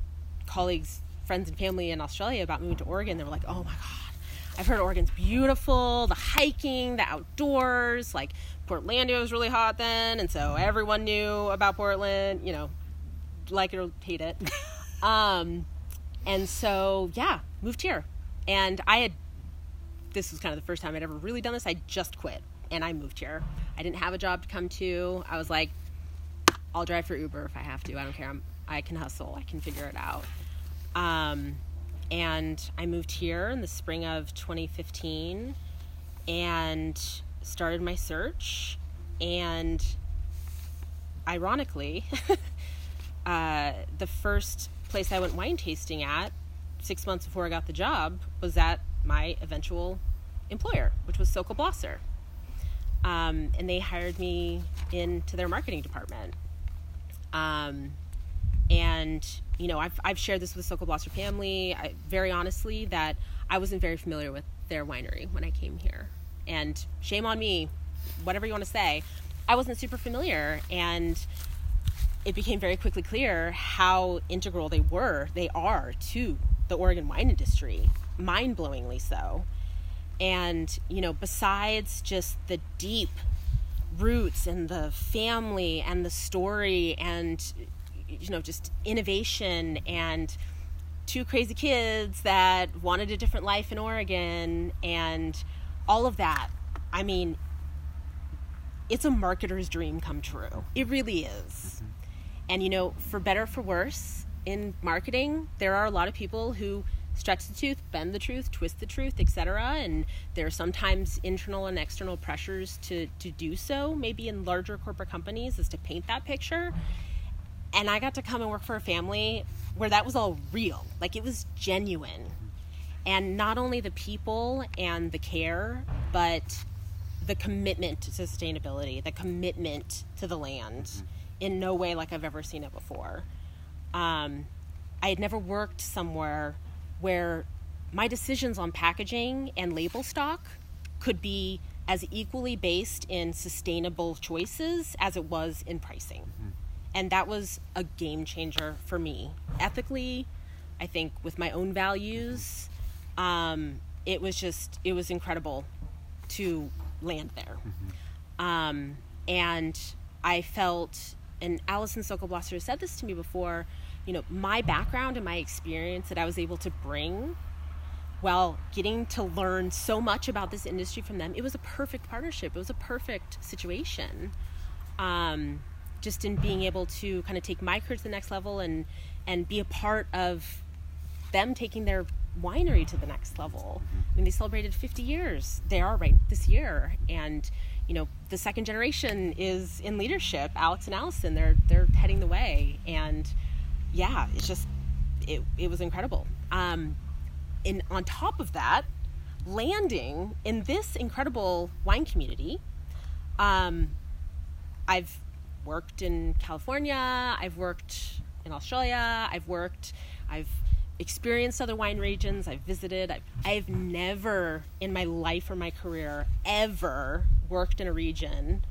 colleagues, friends, and family in Australia about moving to Oregon, they were like, oh my God, I've heard Oregon's beautiful, the hiking, the outdoors. Like, Portlandia was really hot then, and so everyone knew about Portland, you know, like it or hate it. um, and so, yeah, moved here. And I had this was kind of the first time I'd ever really done this. I just quit and I moved here. I didn't have a job to come to. I was like, I'll drive for Uber if I have to. I don't care. I'm, I can hustle. I can figure it out. Um, and I moved here in the spring of 2015 and started my search. And ironically, uh, the first place I went wine tasting at six months before I got the job was at my eventual employer, which was Sokol Blosser. Um, and they hired me into their marketing department. Um, and you know, I've I've shared this with Sokol Blosser family. I, very honestly, that I wasn't very familiar with their winery when I came here, and shame on me, whatever you want to say, I wasn't super familiar, and it became very quickly clear how integral they were, they are to the Oregon wine industry, mind blowingly so. And, you know, besides just the deep roots and the family and the story and, you know, just innovation and two crazy kids that wanted a different life in Oregon and all of that. I mean, it's a marketer's dream come true. It really is. Mm-hmm. And, you know, for better for worse, in marketing, there are a lot of people who stretch the truth, bend the truth, twist the truth, etc. And there are sometimes internal and external pressures to, to do so, maybe in larger corporate companies, is to paint that picture. And I got to come and work for a family where that was all real, like it was genuine. And not only the people and the care, but the commitment to sustainability, the commitment to the land in no way like I've ever seen it before. Um, I had never worked somewhere where my decisions on packaging and label stock could be as equally based in sustainable choices as it was in pricing. Mm-hmm. And that was a game changer for me. Ethically, I think with my own values, um, it was just, it was incredible to land there. Mm-hmm. Um, and I felt, and Allison Sokol Blosser said this to me before, you know, my background and my experience that I was able to bring while getting to learn so much about this industry from them, it was a perfect partnership. It was a perfect situation. Um, just in being able to kind of take my career to the next level and and be a part of them taking their winery to the next level. I mean, they celebrated 50 years. They are right this year, and you know, the second generation is in leadership. Alex and Allison, they're they're heading the way, and yeah, it's just it it was incredible. Um, and on top of that, landing in this incredible wine community, um, I've worked in California. I've worked in Australia. I've worked. I've experienced other wine regions. I've visited. I've, I've never in my life or my career ever worked in a region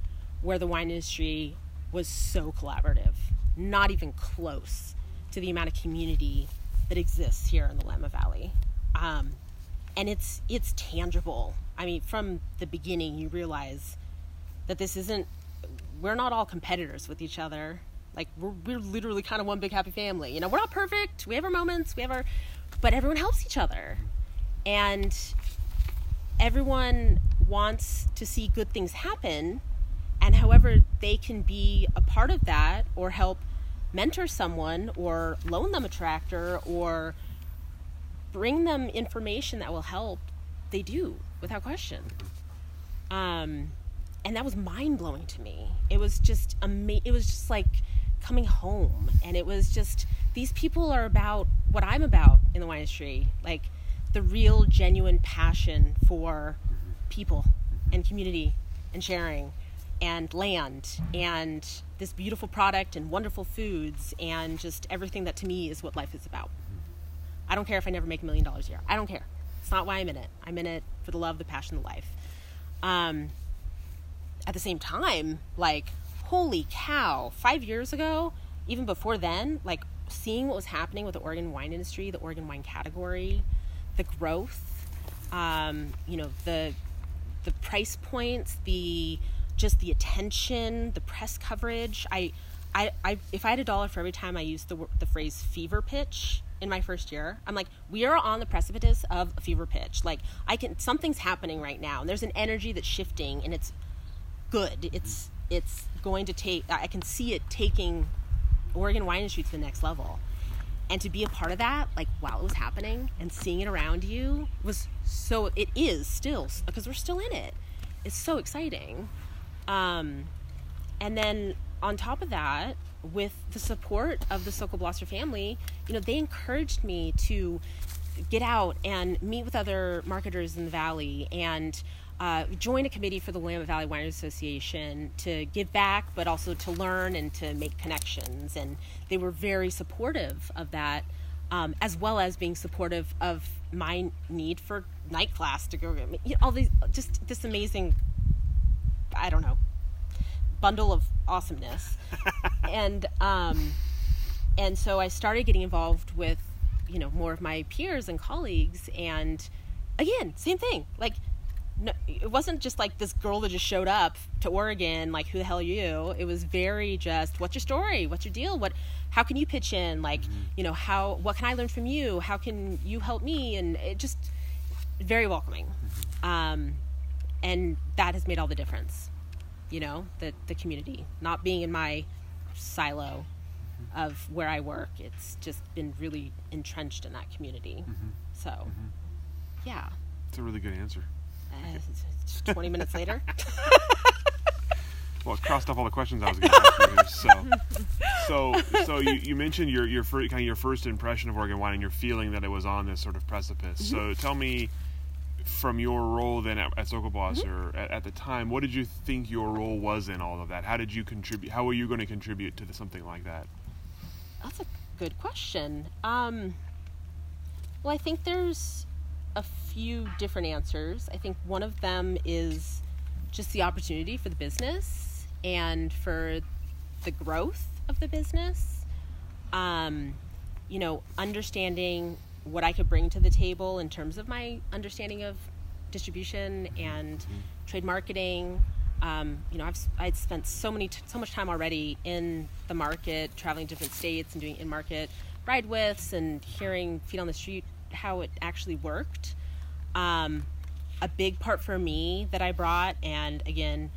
where the wine industry was so collaborative. Not even close to the amount of community that exists here in the Willamette Valley. Um, and it's it's tangible. I mean, from the beginning, you realize that this isn't. We're not all competitors with each other. Like we're we're literally kind of one big happy family. You know, we're not perfect. We have our moments. We have our, but everyone helps each other, and everyone wants to see good things happen. And however they can be a part of that or help mentor someone or loan them a tractor or bring them information that will help, they do without question. Um, and that was mind blowing to me. It was just ama- It was just like coming home, and it was just these people are about what I'm about in the wine industry, like the real, genuine passion for people and community and sharing and land and this beautiful product and wonderful foods and just everything that to me is what life is about. I don't care if I never make a million dollars a year. I don't care. It's not why I'm in it. I'm in it for the love, the passion, the life. Um, at the same time, like, holy cow, five years ago, even before then, like, seeing what was happening with the Oregon wine industry, the Oregon wine category, the growth, um, you know, the the price points, the just the attention, the press coverage. I I, I if I had a dollar for every time I used the the phrase fever pitch in my first year, I'm like, we are on the precipice of a fever pitch. Like I can something's happening right now, and there's an energy that's shifting, and it's good. It's it's going to take. I can see it taking Oregon wine industry to the next level. And to be a part of that, like while it was happening and seeing it around you, was so. It is still because we're still in it. It's so exciting. Um, and then on top of that, with the support of the Sokol Blosser family, you know, they encouraged me to get out and meet with other marketers in the valley and uh, join a committee for the Willamette Valley Wine Association to give back, but also to learn and to make connections. And they were very supportive of that, um, as well as being supportive of my need for night class to go. You know, all these, just this amazing, I don't know, bundle of awesomeness. and um, and so I started getting involved with, you know, more of my peers and colleagues. And again, same thing. Like, no, it wasn't just like this girl that just showed up to Oregon. Like, who the hell are you? It was very just, what's your story? What's your deal? What? How can you pitch in? Like, mm-hmm. you know, how? What can I learn from you? How can you help me? And it just very welcoming. Mm-hmm. Um, and that has made all the difference you know, the, the community, not being in my silo mm-hmm. of where I work. It's just been really entrenched in that community. Mm-hmm. So, mm-hmm. yeah. It's a really good answer. Uh, 20 minutes later. well, it crossed off all the questions I was going to ask you. So, so, so you, you mentioned your your first, kind of your first impression of Oregon wine and your feeling that it was on this sort of precipice. Mm-hmm. So, tell me from your role then at, at Blosser mm-hmm. at, at, the time, what did you think your role was in all of that? How did you contribute? How were you going to contribute to the, something like that? That's a good question. Um, well, I think there's a few different answers. I think one of them is just the opportunity for the business and for the growth of the business. Um, you know, understanding what I could bring to the table in terms of my understanding of distribution and mm-hmm. trade marketing. Um, you know, I've I'd spent so many t- so much time already in the market, traveling different states and doing in market ride withs and hearing feet on the street how it actually worked. Um, a big part for me that I brought, and again,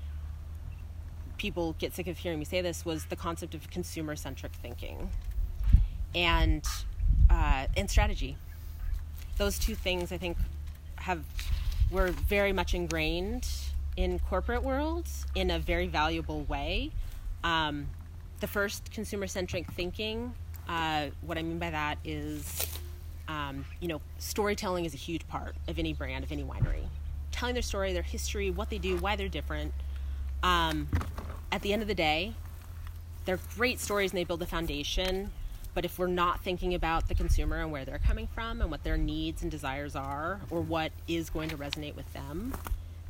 people get sick of hearing me say this, was the concept of consumer centric thinking. And uh, and strategy. Those two things, I think, have were very much ingrained in corporate worlds in a very valuable way. Um, the first consumer centric thinking, uh, what I mean by that is, um, you know, storytelling is a huge part of any brand, of any winery. Telling their story, their history, what they do, why they're different. Um, at the end of the day, they're great stories and they build a foundation but if we're not thinking about the consumer and where they're coming from and what their needs and desires are, or what is going to resonate with them,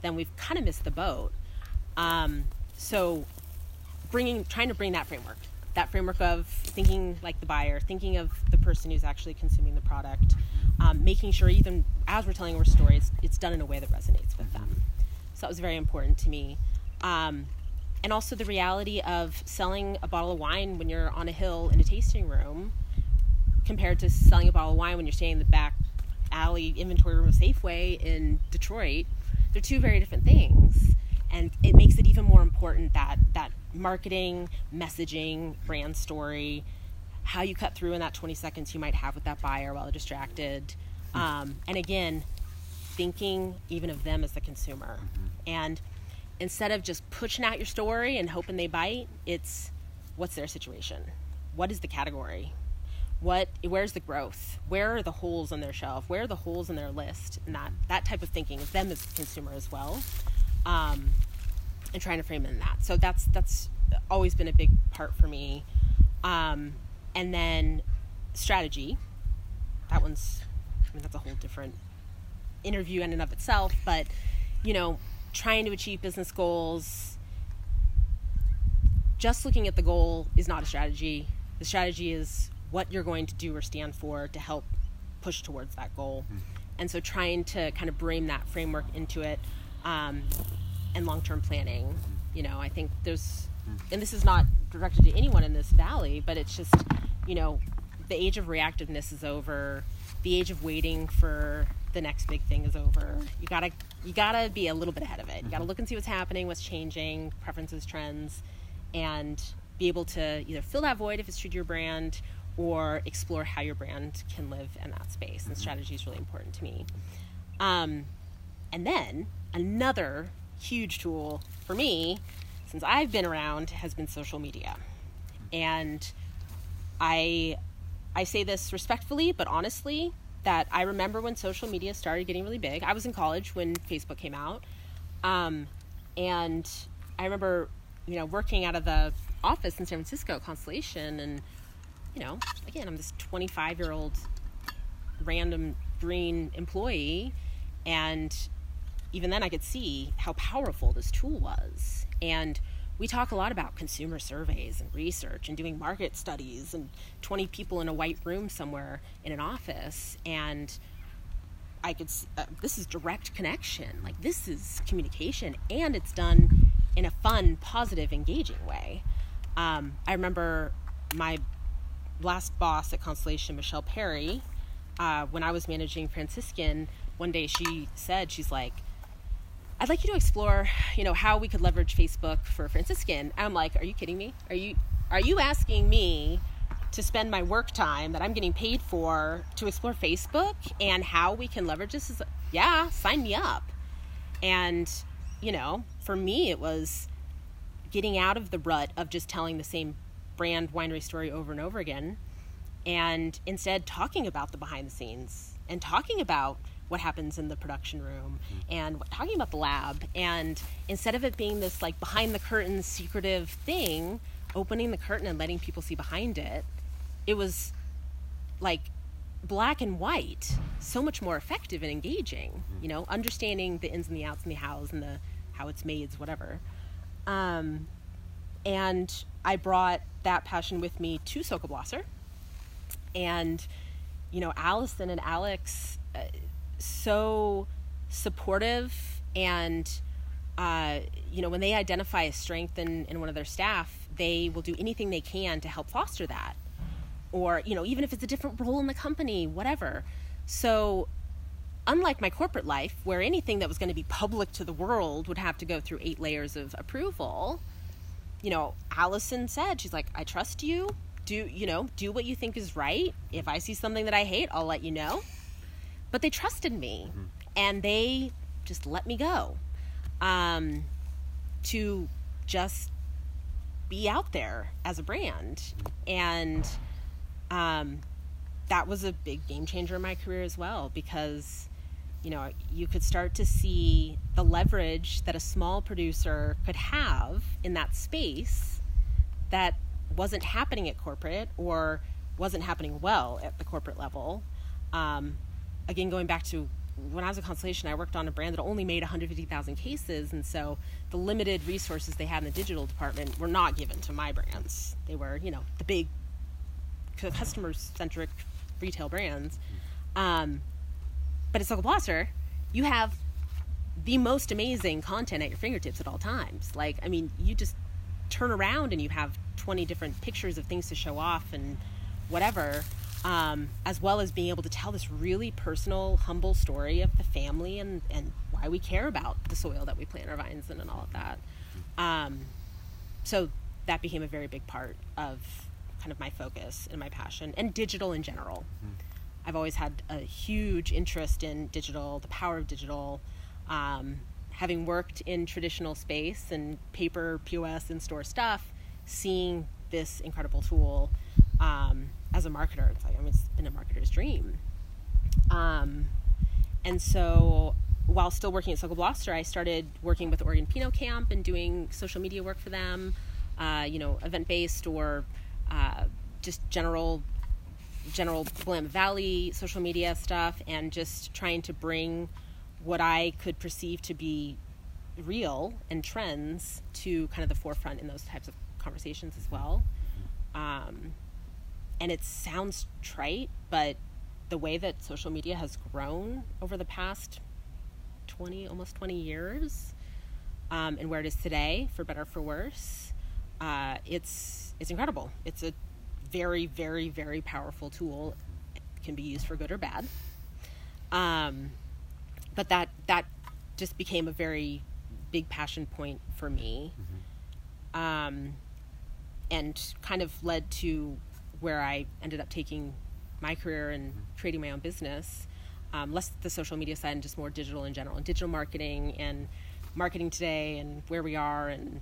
then we've kind of missed the boat. Um, so, bringing, trying to bring that framework, that framework of thinking like the buyer, thinking of the person who's actually consuming the product, um, making sure even as we're telling our story, it's, it's, done in a way that resonates with them. So that was very important to me. Um, and also the reality of selling a bottle of wine when you're on a hill in a tasting room compared to selling a bottle of wine when you're standing in the back alley inventory room of Safeway in Detroit. They're two very different things. And it makes it even more important that that marketing, messaging, brand story, how you cut through in that 20 seconds you might have with that buyer while they're distracted. Um, and again, thinking even of them as the consumer. Mm-hmm. And instead of just pushing out your story and hoping they bite, it's what's their situation? What is the category? What where's the growth? Where are the holes on their shelf? Where are the holes in their list? And that that type of thinking is them as a consumer as well. Um, and trying to frame in that. So that's that's always been a big part for me. Um, and then strategy. That one's I mean that's a whole different interview in and of itself, but you know, trying to achieve business goals, just looking at the goal is not a strategy. The strategy is what you're going to do or stand for to help push towards that goal. Mm-hmm. And so trying to kind of bring that framework into it um, and long term planning. You know, I think there's and this is not directed to anyone in this valley, but it's just, you know, the age of reactiveness is over. The age of waiting for the next big thing is over. You gotta you gotta be a little bit ahead of it. You gotta mm-hmm. look and see what's happening, what's changing, preferences, trends, and be able to either fill that void if it's true to your brand or explore how your brand can live in that space. And mm-hmm. strategy is really important to me. Um, and then another huge tool for me, since I've been around, has been social media. Mm-hmm. And I I say this respectfully, but honestly, that I remember when social media started getting really big. I was in college when Facebook came out. Um, and I remember, you know, working out of the office in San Francisco, Constellation, and, you know, again, I'm this 25 year old random green employee. And even then, I could see how powerful this tool was. And we talk a lot about consumer surveys and research and doing market studies and 20 people in a white room somewhere in an office. And i could uh, this is direct connection. Like this is communication and it's done in a fun positive engaging way. Um, i remember my last boss at constellation michelle perry uh, when i was managing franciscan one day she said she's like I'd like you to explore, you know, how we could leverage Facebook for Franciscan. And I'm like, are you kidding me? Are you are you asking me to spend my work time that I'm getting paid for to explore Facebook and how we can leverage this? Is yeah, sign me up. And you know, for me, it was getting out of the rut of just telling the same brand winery story over and over again, and instead talking about the behind the scenes and talking about what happens in the production room and talking about the lab. And instead of it being this like behind the curtain secretive thing opening the curtain and letting people see behind it it was like black and white so much more effective and engaging you know understanding the ins and the outs and the hows and the how it's made whatever. Um, and i brought that passion with me to Sokol Blosser and you know allison and alex uh, so supportive and uh, you know when they identify a strength in, in one of their staff they will do anything they can to help foster that. Or you know even if it's a different role in the company whatever. So unlike my corporate life where anything that was going to be public to the world would have to go through eight layers of approval you know allison said she's like i trust you. Do you know do what you think is right. If i see something that i hate i'll let you know but they trusted me mm-hmm. and they just let me go um, to just be out there as a brand and um, that was a big game changer in my career as well because you know you could start to see the leverage that a small producer could have in that space that wasn't happening at corporate or wasn't happening well at the corporate level um, again, going back to when I was a Constellation, I worked on a brand that only made 150,000 cases, and so the limited resources they had in the digital department were not given to my brands. They were, you know, the big customer-centric retail brands. Um, but at Sokol Blosser, you have the most amazing content at your fingertips at all times. Like, I mean, you just turn around and you have 20 different pictures of things to show off and whatever um, as well as being able to tell this really personal, humble story of the family and, and why we care about the soil that we plant our vines in and all of that. Um, so that became a very big part of kind of my focus and my passion and digital in general. Mm. I've always had a huge interest in digital, the power of digital. Um, having worked in traditional space and paper, POS, and store stuff, seeing this incredible tool um, as a marketer. It's like I mean, it's been a marketer's dream. Um, and so while still working at Sokol Blosser, I started working with Oregon Pinot Camp and doing social media work for them. Uh, you know, event based or uh, just general general Willamette Valley social media stuff, and just trying to bring what I could perceive to be real and trends to kind of the forefront in those types of conversations as well. Um, and it sounds trite, but the way that social media has grown over the past 20, almost 20 years, um, and where it is today, for better for worse, uh, it's it's incredible. It's a very, very, very powerful tool. It can be used for good or bad. Um, but that that just became a very big passion point for me, um, and kind of led to where I ended up taking my career and creating my own business. Um, less the social media side and just more digital in general, and digital marketing and marketing today and where we are and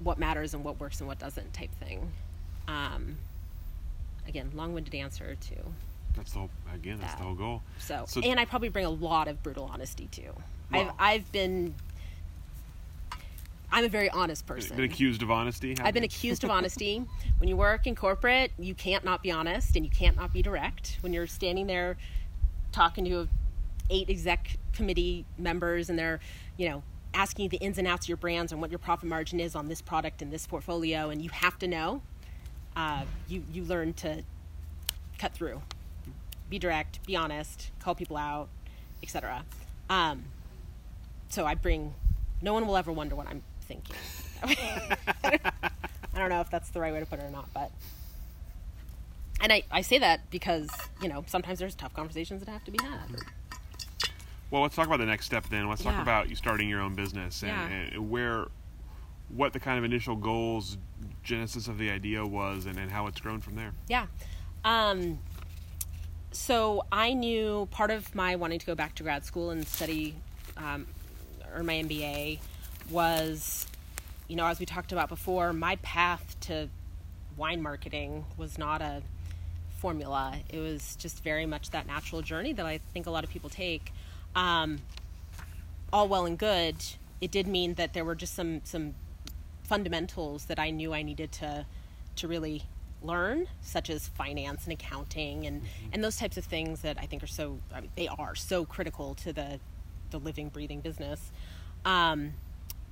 what matters and what works and what doesn't type thing. Um, again, long-winded answer to That's the whole, again. That's That. the whole goal. so, So- and I probably bring a lot of brutal honesty too. Wow. I've I've been I'm a very honest person. Been accused of honesty. I've been accused of honesty. When you work in corporate, you can't not be honest and you can't not be direct. When you're standing there talking to eight exec committee members and they're, you know, asking you the ins and outs of your brands and what your profit margin is on this product and this portfolio, and you have to know, uh, you you learn to cut through, be direct, be honest, call people out, etc. Um, so I bring. No one will ever wonder what I'm thinking. I don't know if that's the right way to put it or not, but. And I, I say that because, you know, sometimes there's tough conversations that have to be had. Well, let's talk about the next step then. Let's talk Yeah. about you starting your own business and, Yeah. and where, what the kind of initial goals, genesis of the idea was, and, and how it's grown from there. Yeah. Um, so I knew part of my wanting to go back to grad school and study, um, or my MBA, was, you know, as we talked about before, my path to wine marketing was not a formula. It was just very much that natural journey that I think a lot of people take. Um, all well and good. It did mean that there were just some some fundamentals that I knew I needed to to really learn, such as finance and accounting and and those types of things that I think are so I mean, they are so critical to the the living breathing business. Um,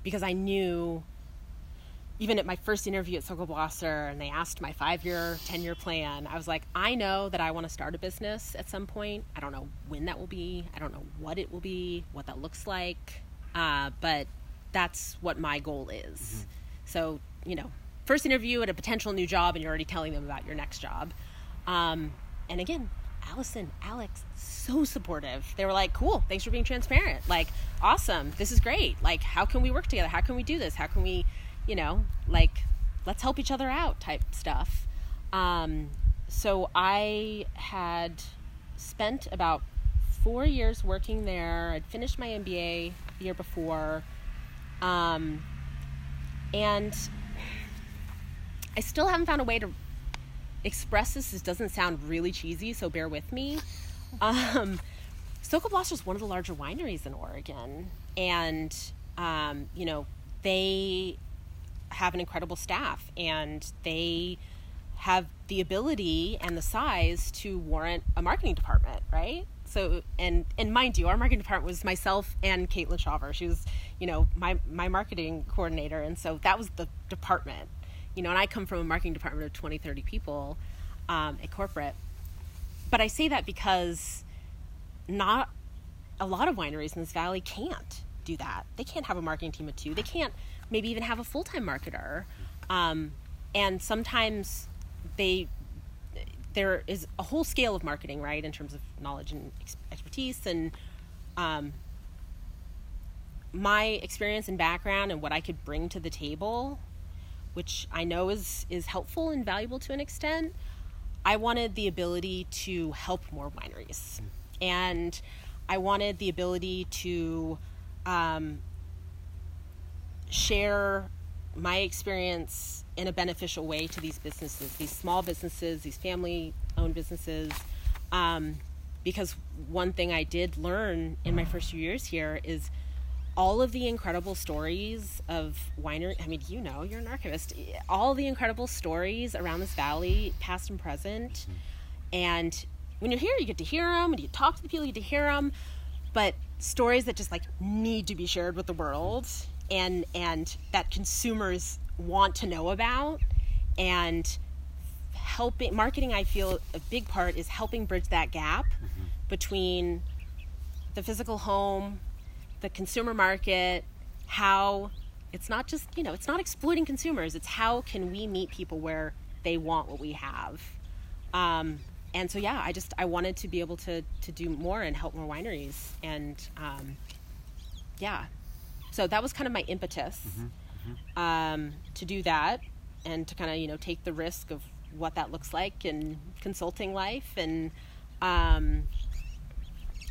because I knew even at my first interview at Sokol Blosser and they asked my five year, 10 year plan, I was like, I know that I want to start a business at some point. I don't know when that will be. I don't know what it will be, what that looks like. Uh, but that's what my goal is. So, you know, first interview at a potential new job and you're already telling them about your next job. Um, and again, Allison, Alex, so supportive. They were like, cool, thanks for being transparent. Like, awesome, this is great. Like, how can we work together? How can we do this? How can we, you know, like, let's help each other out type stuff. Um, so I had spent about four years working there. I'd finished my MBA the year before. Um, and I still haven't found a way to express this. This doesn't sound really cheesy, so bear with me. Um, Sokol Blosser is one of the larger wineries in Oregon, and um, you know they have an incredible staff, and they have the ability and the size to warrant a marketing department, right? So, and and mind you, our marketing department was myself and Caitlin Shaver. She was, you know, my my marketing coordinator, and so that was the department, you know. And I come from a marketing department of 20, 30 people um, at corporate. But I say that because not a lot of wineries in this valley can't do that. They can't have a marketing team of two. They can't maybe even have a full time marketer. Um, and sometimes they there is a whole scale of marketing, right, in terms of knowledge and ex- expertise and um, my experience and background and what I could bring to the table, which I know is is helpful and valuable to an extent. I wanted the ability to help more wineries, and I wanted the ability to um, share my experience in a beneficial way to these businesses, these small businesses, these family owned businesses. Um, because one thing I did learn in my first few years here is all of the incredible stories of winery. I mean, you know, you're an archivist. All the incredible stories around this valley, past and present. And when you're here, you get to hear them. When you talk to the people, you get to hear them. But stories that just like need to be shared with the world, and and that consumers want to know about, and helping marketing. I feel a big part is helping bridge that gap mm-hmm. between the physical home the consumer market, how it's not just you know it's not exploiting consumers. It's how can we meet people where they want what we have. Um, and so yeah i just i wanted to be able to to do more and help more wineries. And um, yeah. So that was kind of my impetus mm-hmm, mm-hmm. Um, to do that and to kind of you know take the risk of what that looks like in consulting life. And um,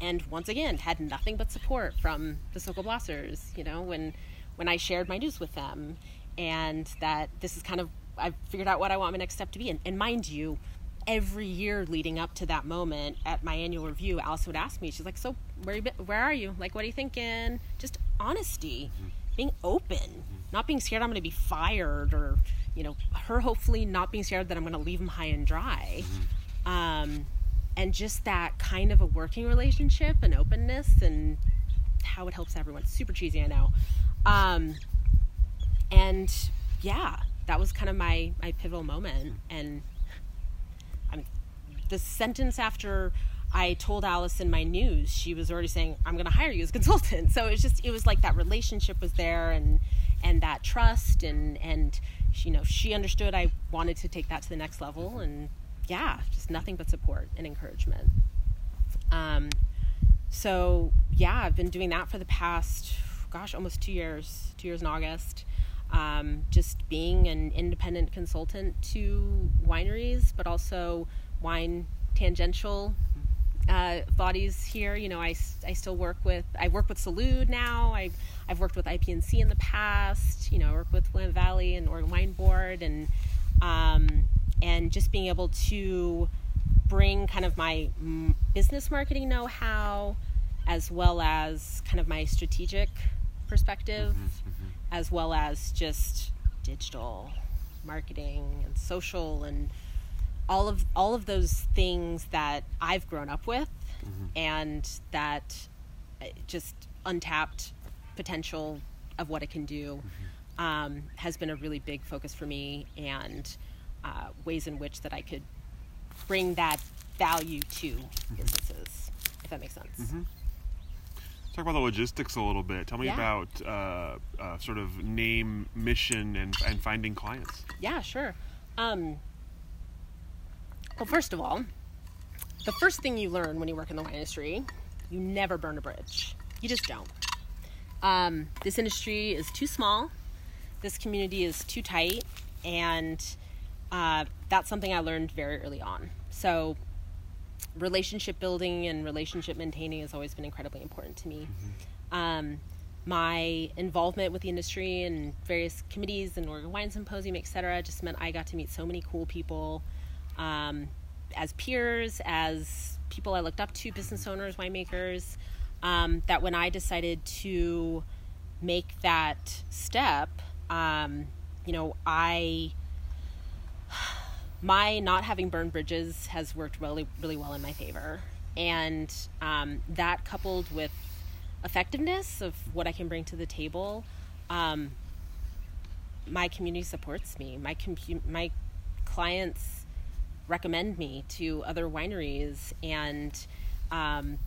and once again had nothing but support from the Sokol Blossers you know when when I shared my news with them and that this is kind of I've figured out what I want my next step to be and, and mind you every year leading up to that moment at my annual review Allison would ask me she's like so where you where are you like what are you thinking just honesty mm-hmm. being open mm-hmm. not being scared I'm going to be fired or you know her hopefully not being scared that I'm going to leave them high and dry mm-hmm. um, and just that kind of a working relationship and openness and how it helps everyone super cheesy I know um, and yeah, that was kind of my, my pivotal moment. And I'm, the sentence after I told Allison my news, she was already saying, I'm going to hire you as a consultant. So it was just, it was like that relationship was there and, and that trust and, and, you know, she understood I wanted to take that to the next level and yeah, just nothing but support and encouragement. Um, so yeah, I've been doing that for the past gosh, almost two years, two years in August. Um, just being an independent consultant to wineries, but also wine tangential uh, bodies here. You know, I, I still work with, I work with Salud now. I, I've worked with IPNC in the past. You know, I work with Willamette Valley and Oregon Wine Board and, um, and just being able to bring kind of my business marketing know-how as well as kind of my strategic perspective, mm-hmm, mm-hmm. as well as just digital marketing and social and all of all of those things that I've grown up with mm-hmm. and that uh, just untapped potential of what it can do mm-hmm. um, has been a really big focus for me and uh, ways in which that I could bring that value to mm-hmm. businesses if that makes sense mm-hmm. Talk about the logistics a little bit. Tell me yeah. about uh, uh, sort of name, mission, and, and finding clients. Yeah, sure. Um, well, first of all, the first thing you learn when you work in the wine industry, you never burn a bridge. You just don't. Um, this industry is too small. This community is too tight, and uh, that's something I learned very early on. So relationship building and relationship maintaining has always been incredibly important to me. Mm-hmm. Um, my involvement with the industry and various committees and Oregon Wine Symposium, etc., just meant I got to meet so many cool people um, as peers, as people I looked up to, business owners, winemakers. Um, that when I decided to make that step, um, you know, I my not having burned bridges has worked really, really well in my favor. And um, that coupled with effectiveness of what I can bring to the table, um, my community supports me. My compu- my clients recommend me to other wineries, and um,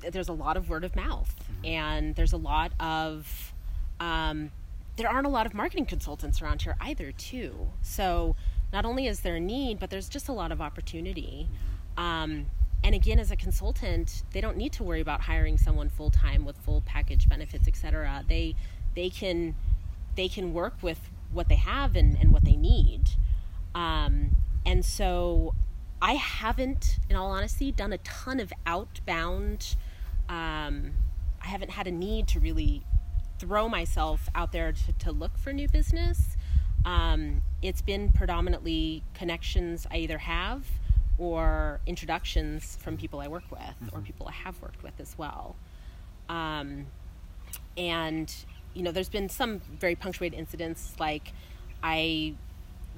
there's a lot of word of mouth, mm-hmm. and there's a lot of um, there aren't a lot of marketing consultants around here either, too. So not only is there a need, but there's just a lot of opportunity. Um, and again, as a consultant, they don't need to worry about hiring someone full time with full package benefits, etc. They they can they can work with what they have and, and what they need. Um, and so I haven't, in all honesty, done a ton of outbound. Um, I haven't had a need to really throw myself out there to, to look for new business. Um, it's been predominantly connections I either have or introductions from people I work with mm-hmm. or people I have worked with as well. Um, and, you know, there's been some very punctuated incidents like I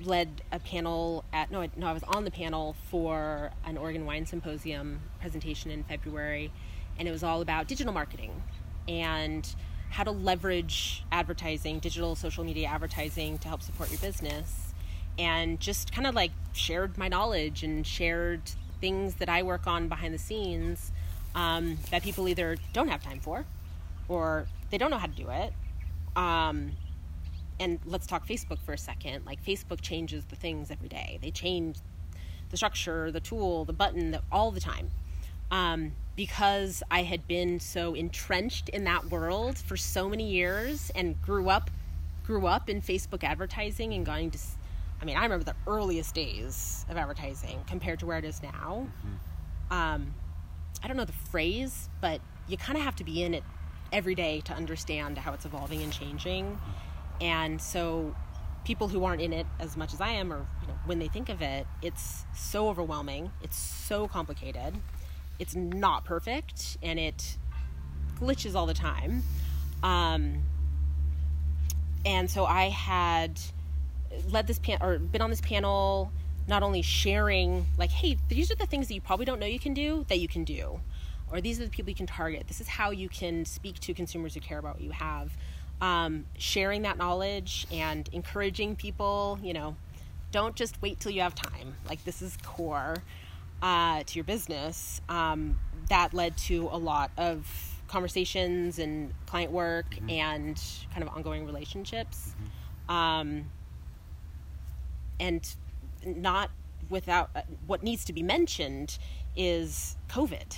led a panel at, no, I, no, I was on the panel for an Oregon Wine Symposium presentation in February, and it was all about digital marketing. And how to leverage advertising, digital social media advertising to help support your business. And just kind of like shared my knowledge and shared things that I work on behind the scenes um, that people either don't have time for, or they don't know how to do it, Um, and let's talk Facebook for a second. Like Facebook changes the things every day. They change the structure, the tool, the button, the, all the time. Um, because I had been so entrenched in that world for so many years and grew up grew up in Facebook advertising and going to I mean, I remember the earliest days of advertising compared to where it is now. Mm-hmm. Um, I don't know the phrase, but you kind of have to be in it every day to understand how it's evolving and changing. And so, people who aren't in it as much as I am, or you know, when they think of it, it's so overwhelming. It's so complicated. It's not perfect, and it glitches all the time. Um, and so I had led this pan or been on this panel not only sharing like hey these are the things that you probably don't know you can do that you can do. Or these are the people you can target. This is how you can speak to consumers who care about what you have. Um, sharing that knowledge and encouraging people you know don't just wait till you have time. Like this is core uh, to your business um, that led to a lot of conversations and client work mm-hmm. and kind of ongoing relationships mm-hmm. um, and not without uh, what needs to be mentioned is COVID.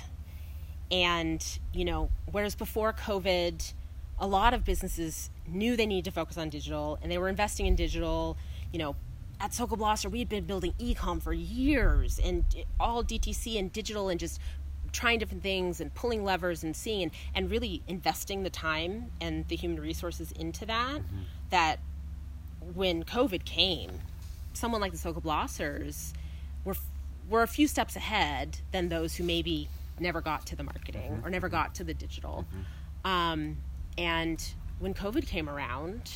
And, you know, whereas before COVID, a lot of businesses knew they needed to focus on digital and they were investing in digital, you know, at Sokol we'd been building e-com for years and all DTC and digital and just trying different things and pulling levers and seeing and, and really investing the time and the human resources into that mm-hmm. that when COVID came, someone like the Sokol Blossers were were a few steps ahead than those who maybe never got to the marketing mm-hmm. or never got to the digital. Mm-hmm. Um, and when COVID came around,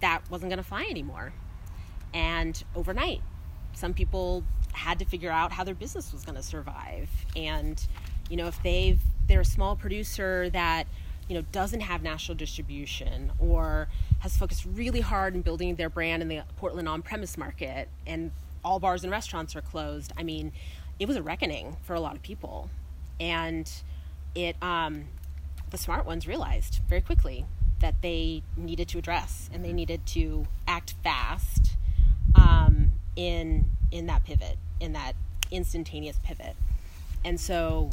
that wasn't going to fly anymore. And overnight, some people had to figure out how their business was going to survive. And you know, if they've they're a small producer that you know doesn't have national distribution or has focused really hard in building their brand in the Portland on-premise market and all bars and restaurants are closed. I mean, it was a reckoning for a lot of people. And it um, the smart ones realized very quickly that they needed to address and they needed to act fast um, in in that pivot, in that instantaneous pivot. And so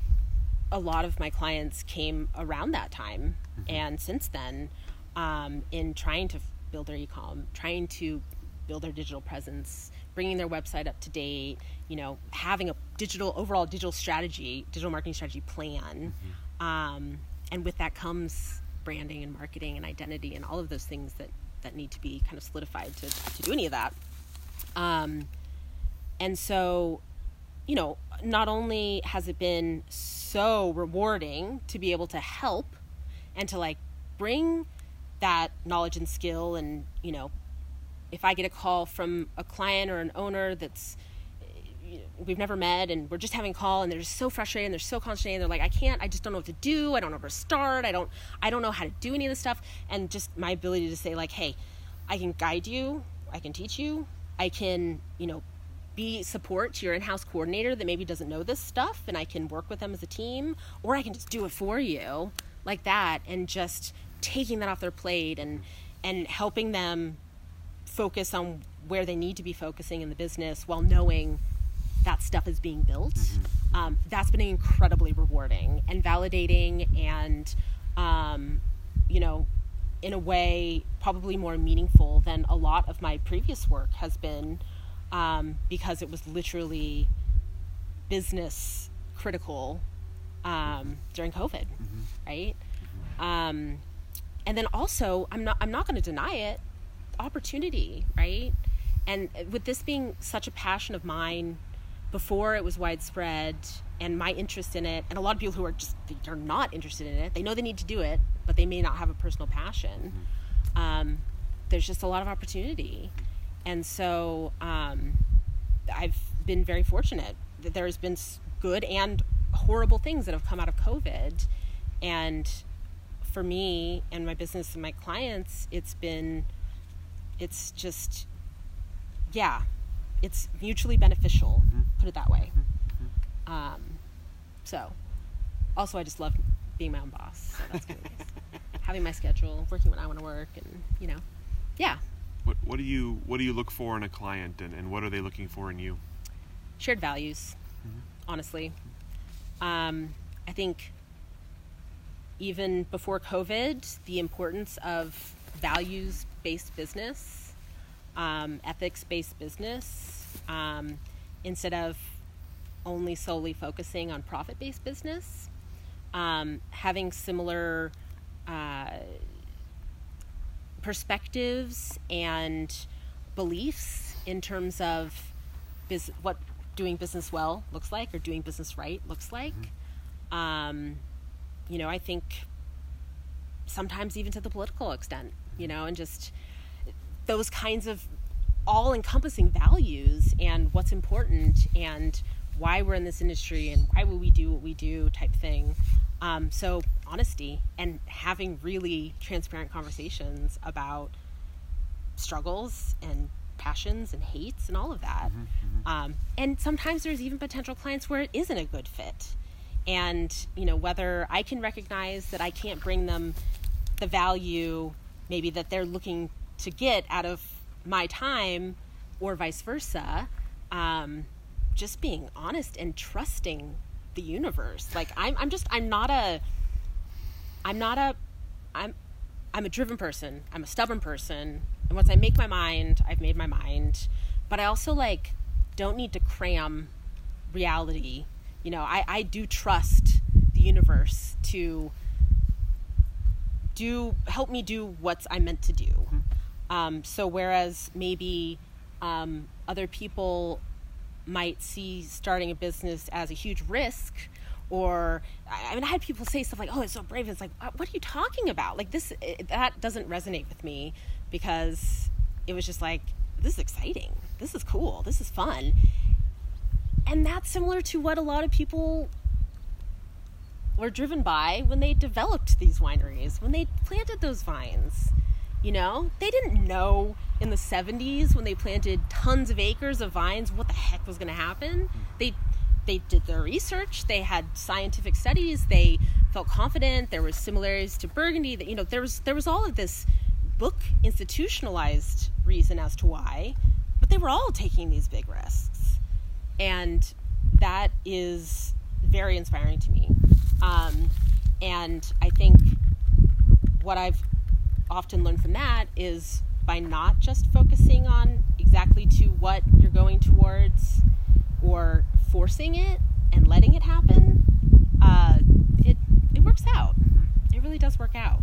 a lot of my clients came around that time mm-hmm. and since then um, in trying to build their e-com trying to build their digital presence bringing their website up to date you know having a digital overall digital strategy digital marketing strategy plan mm-hmm. um, and with that comes branding and marketing and identity and all of those things that that need to be kind of solidified to, to do any of that um, and so you know not only has it been so rewarding to be able to help and to like bring that knowledge and skill and you know if i get a call from a client or an owner that's we've never met and we're just having a call and they're just so frustrated and they're so concentrated they're like i can't i just don't know what to do. I don't know where to start. I don't i don't know how to do any of this stuff. And just my ability to say like hey i can guide you. I can teach you i can you know be support to your in-house coordinator that maybe doesn't know this stuff and I can work with them as a team or I can just do it for you like that and just taking that off their plate and and helping them focus on where they need to be focusing in the business while knowing that stuff is being built mm-hmm. um, that's been incredibly rewarding and validating and um, you know in a way probably more meaningful than a lot of my previous work has been um, because it was literally business critical um, during COVID, mm-hmm. right? Um, and then also, I'm not I'm not going to deny it, opportunity, right? And with this being such a passion of mine, before it was widespread, and my interest in it, and a lot of people who are just they're not interested in it, they know they need to do it, but they may not have a personal passion. Mm-hmm. Um, there's just a lot of opportunity and so um, I've been very fortunate that there's been good and horrible things that have come out of COVID. And for me and my business and my clients, it's been, it's just, yeah, it's mutually beneficial, mm-hmm. put it that way. Mm-hmm. Um, so, also, I just love being my own boss. So that's good. having my schedule, working when I want to work, and you know, yeah. What, what do you what do you look for in a client, and, and what are they looking for in you? Shared values, honestly. Um, I think even before COVID, the importance of values based business, um, ethics based business, um, instead of only solely focusing on profit based business, um, having similar uh, perspectives and beliefs in terms of bus- what doing business well looks like or doing business right looks like. Um, you know, I think sometimes even to the political extent, you know, and just those kinds of all encompassing values and what's important and why we're in this industry and why will we do what we do type thing. Um, so honesty and having really transparent conversations about struggles and passions and hates and all of that. Um, and sometimes there's even potential clients where it isn't a good fit. And, you know, whether I can recognize that I can't bring them the value maybe that they're looking to get out of my time or vice versa, um, just being honest and trusting the universe. Like I'm, I'm just, I'm not a, I'm not a, I'm, I'm a driven person. I'm a stubborn person. And once I make my mind, I've made my mind. But I also like don't need to cram reality. You know, I, I do trust the universe to do help me do what I'm meant to do. Um, so whereas maybe um, other people might see starting a business as a huge risk or I mean I had people say stuff like oh it's so brave. It's like what are you talking about? Like this it, that doesn't resonate with me because it was just like this is exciting. This is cool. This is fun. And that's similar to what a lot of people were driven by when they developed these wineries when they planted those vines you know, they didn't know in the 70s when they planted tons of acres of vines what the heck was going to happen. They they did their research, they had scientific studies, they felt confident, there was similarities to Burgundy, that you know, there was there was all of this book institutionalized reason as to why, but they were all taking these big risks. And that is very inspiring to me. Um, and I think what I've often learn from that is by not just focusing on exactly to what you're going towards or forcing it and letting it happen, uh, it it works out. It really does work out.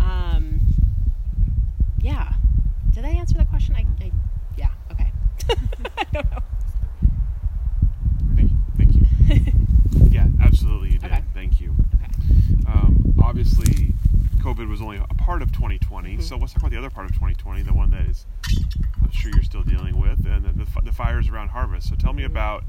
Um, yeah. Did I answer that question? I, I yeah. Okay. I don't know. Thank you. Thank you. yeah, absolutely, you did. Okay. Thank you. Okay. Um, obviously, COVID was only a part of 2020. Mm-hmm. So let's talk about the other part of 2020, the one that is, I'm sure you're still dealing with, and the, the, the fires around harvest. So tell me about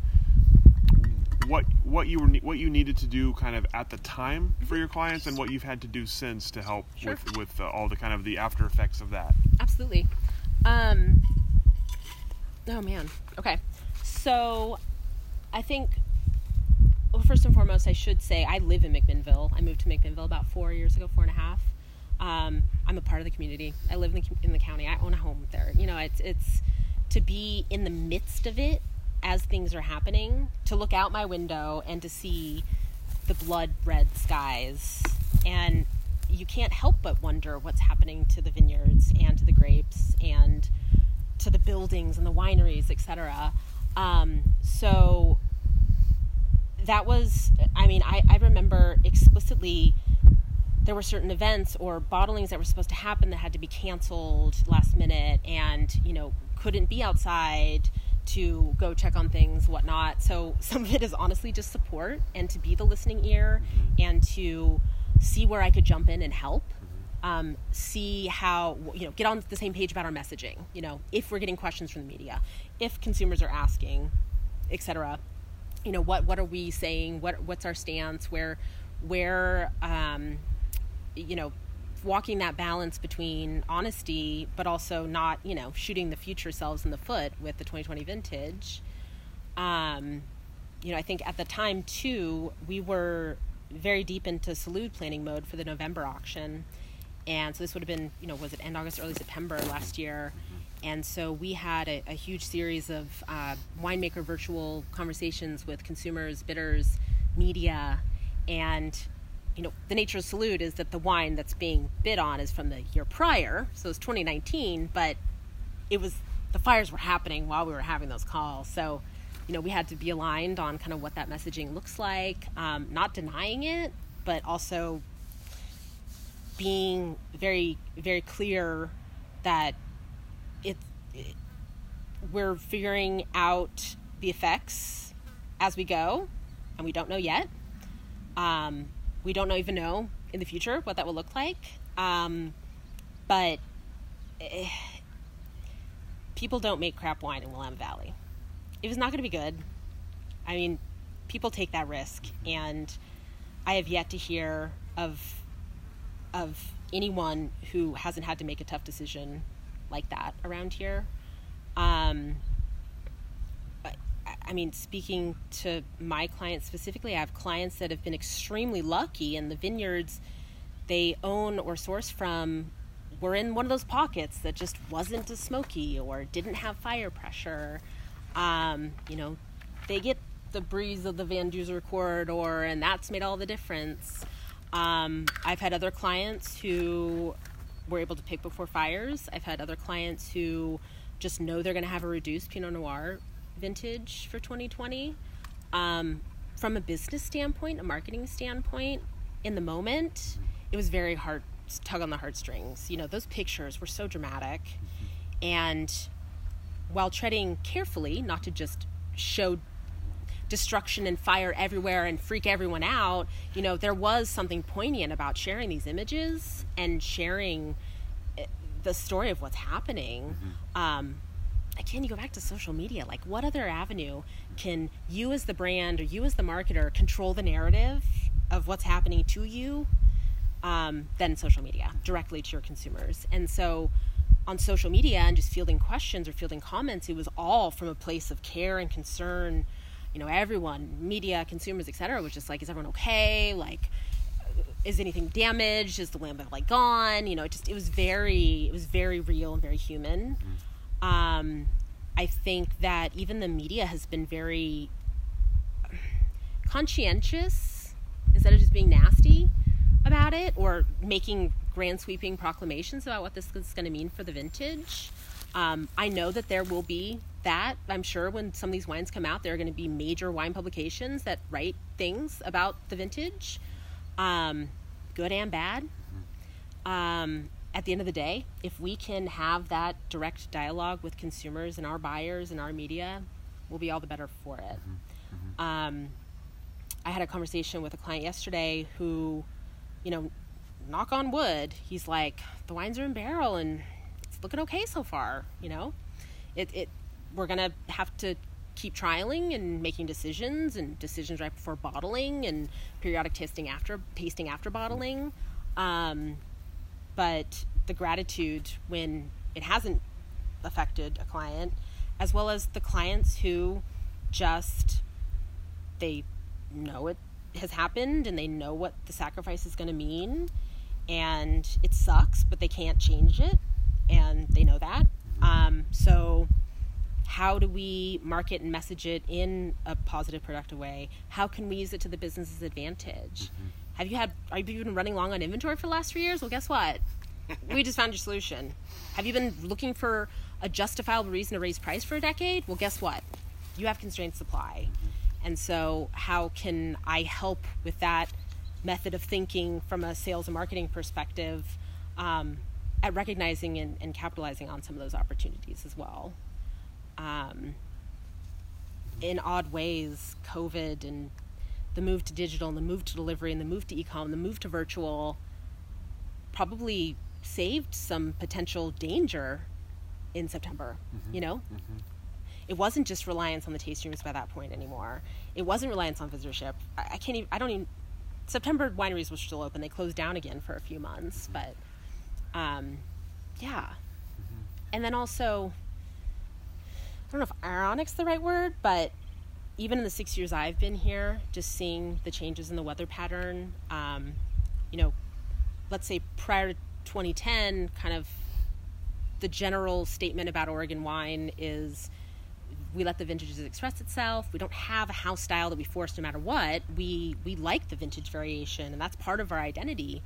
what what you were what you needed to do kind of at the time for your clients, and what you've had to do since to help Sure. with with uh, all the kind of the after effects of that. Absolutely. Um, oh man. Okay. So, I think. Well, first and foremost, I should say I live in McMinnville. I moved to McMinnville about four years ago, four and a half. Um, I'm a part of the community. I live in the, in the county. I own a home there. You know, it's it's to be in the midst of it as things are happening, to look out my window and to see the blood red skies and you can't help but wonder what's happening to the vineyards and to the grapes and to the buildings and the wineries etc um, so that was i mean I, I remember explicitly there were certain events or bottlings that were supposed to happen that had to be canceled last minute and you know couldn't be outside to go check on things whatnot. So some of it is honestly just support and to be the listening ear and to see where i could jump in and help um, see how you know get on the same page about our messaging you know if we're getting questions from the media if consumers are asking etc you know what what are we saying? What what's our stance? Where where um, you know walking that balance between honesty but also not you know shooting the future selves in the foot with the 2020 vintage. Um, you know i think at the time too we were very deep into Salud planning mode for the november auction. And so this would have been, you know, was it end August, early September last year. And so we had a, a huge series of uh, winemaker virtual conversations with consumers, bidders, media, and you know the nature of Salud is that the wine that's being bid on is from the year prior, so it's 2019, but it was the fires were happening while we were having those calls. So you know we had to be aligned on kind of what that messaging looks like, um, not denying it, but also being very very clear that it, it we're figuring out the effects as we go, and we don't know yet. Um, we don't know, even know in the future what that will look like. Um, but eh, people don't make crap wine in Willamette Valley. It was not going to be good. I mean, people take that risk, and I have yet to hear of of anyone who hasn't had to make a tough decision like that around here. Um, I mean, speaking to my clients specifically, I have clients that have been extremely lucky, and the vineyards they own or source from were in one of those pockets that just wasn't as smoky or didn't have fire pressure. Um, you know, they get the breeze of the Van Duzer corridor, and that's made all the difference. Um, I've had other clients who were able to pick before fires. I've had other clients who just know they're going to have a reduced Pinot Noir vintage for 2020. Um, from a business standpoint, a marketing standpoint, in the moment, it was very hard tug on the heartstrings. You know, those pictures were so dramatic, and while treading carefully, not to just show destruction and fire everywhere and freak everyone out, you know, there was something poignant about sharing these images and sharing eh, the story of what's happening. Mm-hmm. Um, again, you go back to social media. Like, what other avenue can you, as the brand or you, as the marketer, control the narrative of what's happening to you um, than social media directly to your consumers? And so, on social media and just fielding questions or fielding comments, it was all from a place of care and concern. You know, everyone, media, consumers, etc., was just like, is everyone okay? Like, is anything damaged? Is the lamp like gone? You know, it just it was very it was very real and very human. Mm-hmm. Um, I think that even the media has been very conscientious instead of just being nasty about it or making grand sweeping proclamations about what this is going to mean for the vintage. Um, I know that there will be that. I'm sure when some of these wines come out, there are going to be major wine publications that write things about the vintage, um, good and bad. Um, at the end of the day, if we can have that direct dialogue with consumers and our buyers and our media, we'll be all the better for it. Mm-hmm. Mm-hmm. Um, I had a conversation with a client yesterday who, you know, knock on wood, he's like, the wines are in barrel and it's looking okay so far. You know, it, it we're gonna have to keep trialing and making decisions and decisions right before bottling and periodic testing after tasting after bottling. Um, but the gratitude when it hasn't affected a client, as well as the clients who just they know it has happened and they know what the sacrifice is going to mean and it sucks but they can't change it and they know that um, so how do we market and message it in a positive productive way how can we use it to the business's advantage mm-hmm. Have you had? Are you been running long on inventory for the last three years? Well, guess what? we just found your solution. Have you been looking for a justifiable reason to raise price for a decade? Well, guess what? You have constrained supply. And so, how can I help with that method of thinking from a sales and marketing perspective um, at recognizing and, and, capitalizing on some of those opportunities as well? Um, in odd ways, COVID and the move to digital and the move to delivery and the move to e-com, the move to virtual probably saved some potential danger in September, mm-hmm. you know? Mm-hmm. It wasn't just reliance on the tasting rooms by that point anymore. It wasn't reliance on visitorship. I, I can't even, I don't even, September wineries were still open. They closed down again for a few months, mm-hmm. but um, yeah. Mm-hmm. And then also, I don't know if ironic's the right word, but even in the six years I've been here, just seeing the changes in the weather pattern, um, you know, let's say prior to 2010, kind of the general statement about Oregon wine is we let the vintages express itself. We don't have a house style that we force no matter what. We we like the vintage variation, and that's part of our identity.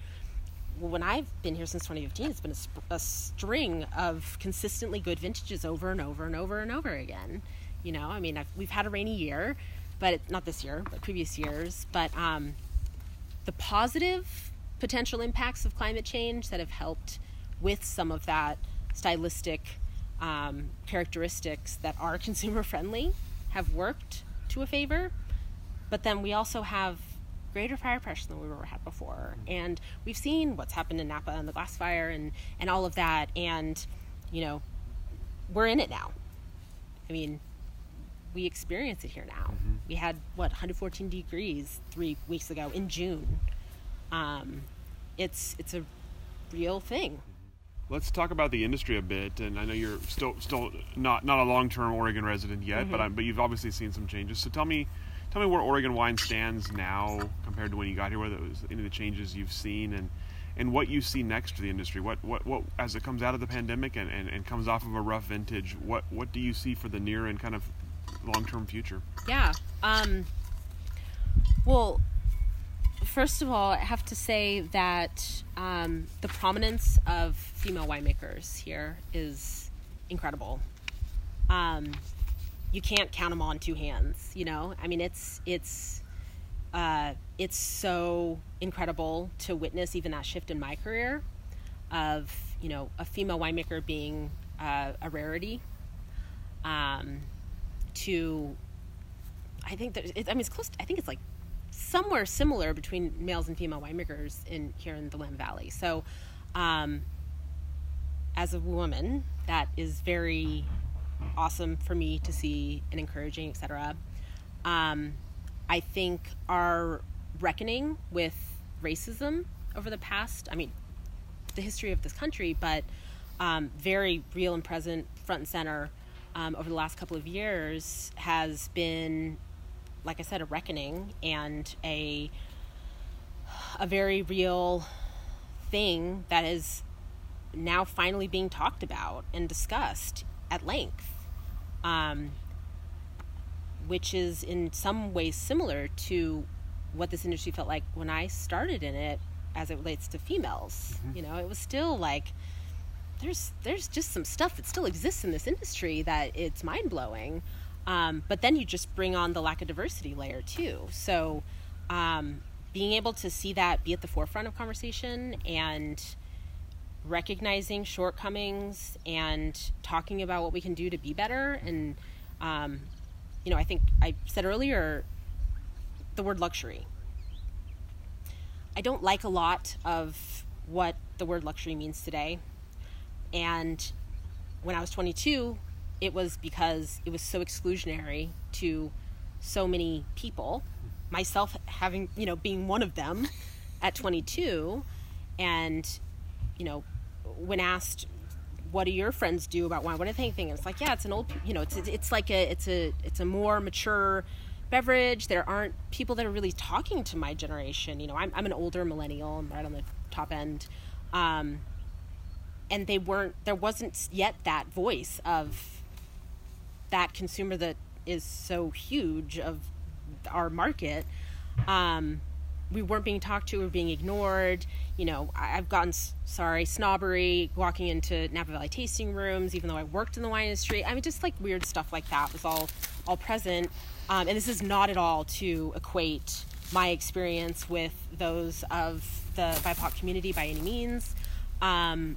Well, when I've been here since 2015, it's been a, sp- a, string of consistently good vintages over and over and over and over again. You know, I mean, I've, we've had a rainy year, but it, not this year, but previous years. But um, the positive potential impacts of climate change that have helped with some of that stylistic um, characteristics that are consumer friendly have worked to a favor. But then we also have greater fire pressure than we've ever had before. And we've seen what's happened in Napa and the glass fire and, and all of that. And, you know, we're in it now. I mean, we experience it here now. Mm-hmm. We had, what, 114 degrees three weeks ago in June. Um, it's, it's a real thing. Let's talk about the industry a bit, and I know you're still still not not a long term Oregon resident yet, mm-hmm. but I'm, but you've obviously seen some changes. So tell me, tell me where Oregon wine stands now compared to when you got here. What those any of the changes you've seen, and and what you see next for the industry. What what what as it comes out of the pandemic and, and, and comes off of a rough vintage. What what do you see for the near and kind of long term future? Yeah. Um, well, first of all, I have to say that um, the prominence of female winemakers here is incredible. Um, you can't count them on two hands. You know, I mean, it's it's uh, it's so incredible to witness even that shift in my career of you know a female winemaker being uh, a rarity. Um, to I think that I mean it's close. To, I think it's like somewhere similar between males and female winemakers in here in the Willamette Valley. So, um, as a woman, that is very awesome for me to see and encouraging, etc. Um, I think our reckoning with racism over the past, I mean, the history of this country, but um, very real and present, front and center um, over the last couple of years has been like I said, a reckoning and a a very real thing that is now finally being talked about and discussed at length, um, which is in some ways similar to what this industry felt like when I started in it as it relates to females. Mm-hmm. You know, it was still like there's there's just some stuff that still exists in this industry that it's mind blowing. Um, but then you just bring on the lack of diversity layer too. So um, being able to see that be at the forefront of conversation and recognizing shortcomings and talking about what we can do to be better. And um, you know i think i said earlier the word luxury. I don't like a lot of what the word luxury means today. And when i was 22 it was because it was so exclusionary to so many people, myself having, you know, being one of them at 22. And, you know, when asked, what do your friends do about wine? What do they think? It's like, yeah, it's an old, you know, it's, it's like a, it's a, it's a more mature beverage. There aren't people that are really talking to my generation. You know, I'm, I'm an older millennial. I'm right on the top end. Um, and they weren't, there wasn't yet that voice of, that consumer that is so huge of our market um, we weren't being talked to or being ignored you know i've gotten sorry snobbery walking into napa valley tasting rooms even though i worked in the wine industry i mean just like weird stuff like that was all all present um, and this is not at all to equate my experience with those of the bipoc community by any means um,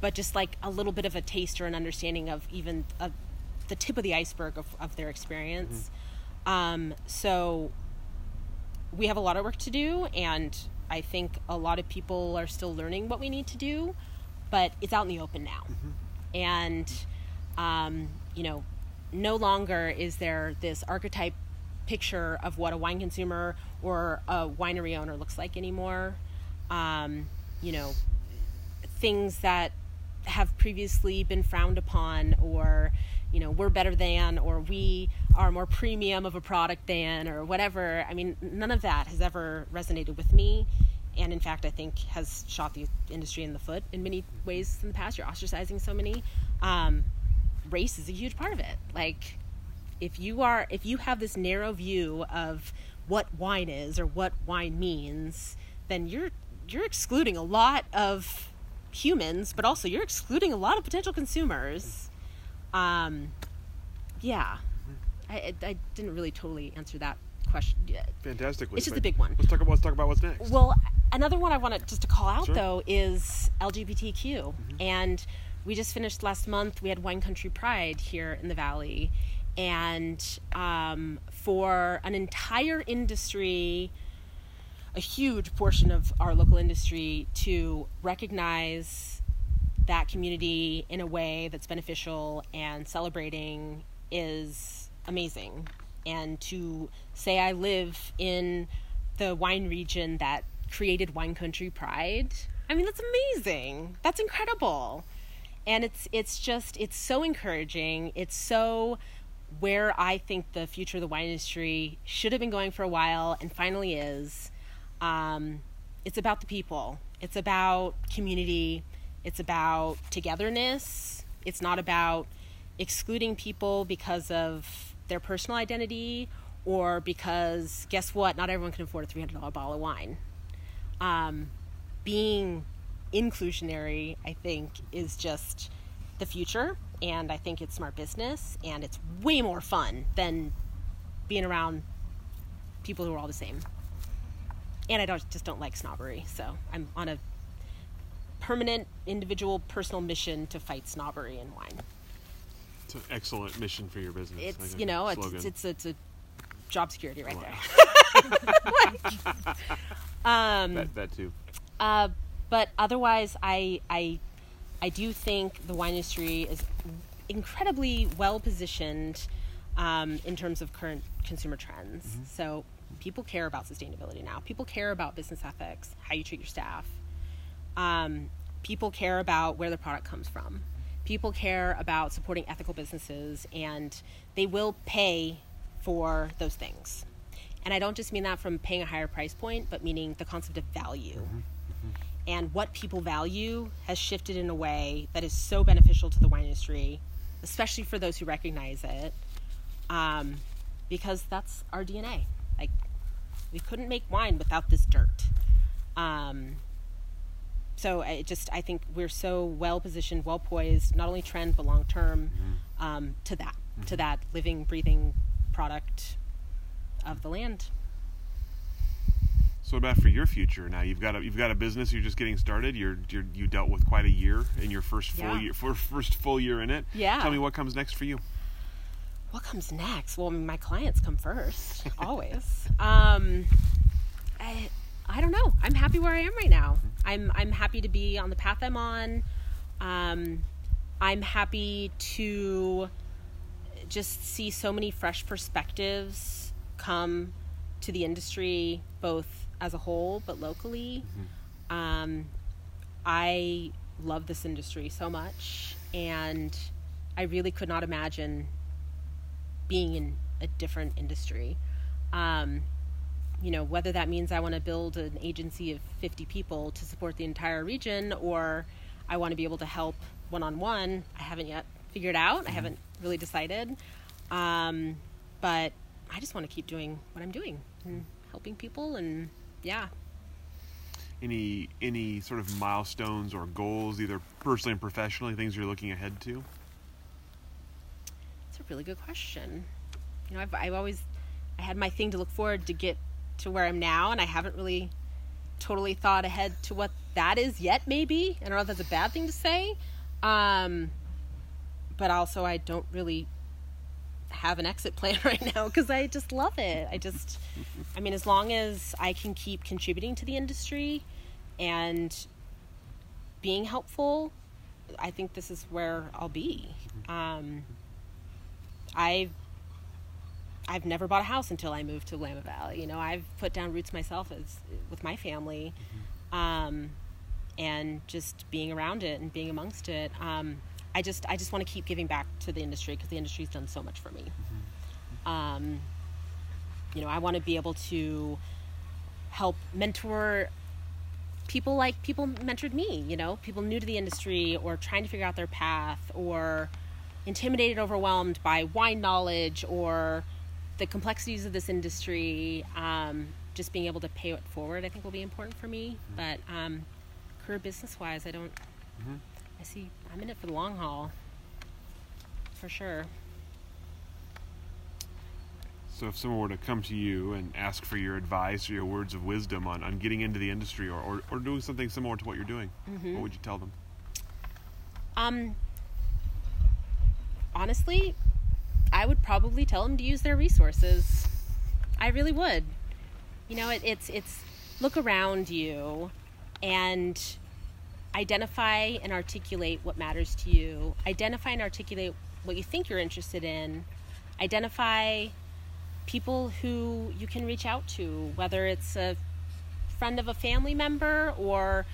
but just like a little bit of a taste or an understanding of even a, the tip of the iceberg of, of their experience. Mm-hmm. Um, so we have a lot of work to do, and I think a lot of people are still learning what we need to do, but it's out in the open now. Mm-hmm. And, um, you know, no longer is there this archetype picture of what a wine consumer or a winery owner looks like anymore. Um, you know, things that have previously been frowned upon or you know we're better than or we are more premium of a product than or whatever i mean none of that has ever resonated with me and in fact, I think has shot the industry in the foot in many ways in the past. You're ostracizing so many. Um, race is a huge part of it. Like, if you are, if you have this narrow view of what wine is or what wine means, then you're you're excluding a lot of humans, but also you're excluding a lot of potential consumers. Um, yeah, I, I didn't really totally answer that question. yet. Fantastically. It's just a big one. Let's talk about let's talk about what's next. Well, another one I wanted just to call out Sure. though is LGBTQ, and we just finished last month. We had Wine Country Pride here in the Valley, and um, for an entire industry, a huge portion of our local industry to recognize that community in a way that's beneficial and celebrating is amazing. And to say I live in the wine region that created Wine Country Pride, I mean that's amazing. That's incredible. And it's it's just it's so encouraging. It's so where I think the future of the wine industry should have been going for a while and finally is. Um, it's about the people. It's about community. It's about togetherness. It's not about excluding people because of their personal identity or because, guess what, not everyone can afford a $300 bottle of wine. Um, being inclusionary, I think, is just the future. And I think it's smart business and it's way more fun than being around people who are all the same and I don't just don't like snobbery. So I'm on a permanent, individual, personal mission to fight snobbery in wine. It's an excellent mission for your business. It's you know it's it's, it's a job security right Wow. there. um, that, that too. uh, but otherwise, I I I do think the wine industry is incredibly well positioned um, in terms of current consumer trends. So people care about sustainability now. People care about business ethics, how you treat your staff. Um, people care about where the product comes from. People care about supporting ethical businesses, and they will pay for those things. And I don't just mean that from paying a higher price point, but meaning the concept of value. And what people value has shifted in a way that is so beneficial to the wine industry, especially for those who recognize it, um, because that's our DNA. Like, we couldn't make wine without this dirt. Um, so I just I think we're so well positioned, well poised, not only trend but long term, um, to that to that living, breathing product of the land. So what about for your future now? You've got a you've got a business. You're just getting started. You're, you're you dealt with quite a year in your first full Yeah. year for first full year in it. Yeah. Tell me what comes next for you. What comes next? Well, my clients come first, always. Um, I, I don't know. I'm happy where I am right now. I'm I'm happy to be on the path I'm on. Um, I'm happy to just see so many fresh perspectives come to the industry, both as a whole but locally. Um, I love this industry so much, and I really could not imagine being in a different industry. Um, you know, whether that means I want to build an agency of 50 people to support the entire region or I want to be able to help one on one, I haven't yet figured out. I haven't really decided. Um, but I just want to keep doing what I'm doing and helping people and yeah. Any any sort of milestones or goals, either personally and professionally, things you're looking ahead to? It's a really good question. You know, I've, I've always, I had my thing to look forward to get to where I'm now, and I haven't really totally thought ahead to what that is yet, maybe. I don't know if that's a bad thing to say. Um, but also, I don't really have an exit plan right now because I just love it. I just, I mean, as long as I can keep contributing to the industry and being helpful, I think this is where I'll be. Um, I've I've never bought a house until I moved to Willamette Valley. You know, I've put down roots myself as with my family, um, and just being around it and being amongst it. Um, I just I just want to keep giving back to the industry because the industry's done so much for me. Um, you know, I want to be able to help mentor people like people mentored me, you know, people new to the industry or trying to figure out their path or intimidated, overwhelmed by wine knowledge or the complexities of this industry. Um, just being able to pay it forward, I think, will be important for me. Mm-hmm. But um, career business wise, I don't. Mm-hmm. I see. I'm in it for the long haul, for sure. So, if someone were to come to you and ask for your advice or your words of wisdom on, on getting into the industry or, or, or doing something similar to what you're doing, mm-hmm. what would you tell them? Um, honestly, I would probably tell them to use their resources. I really would. You know, it, it's it's look around you and identify and articulate what matters to you. Identify and articulate what you think you're interested in. Identify people who you can reach out to, whether it's a friend of a family member or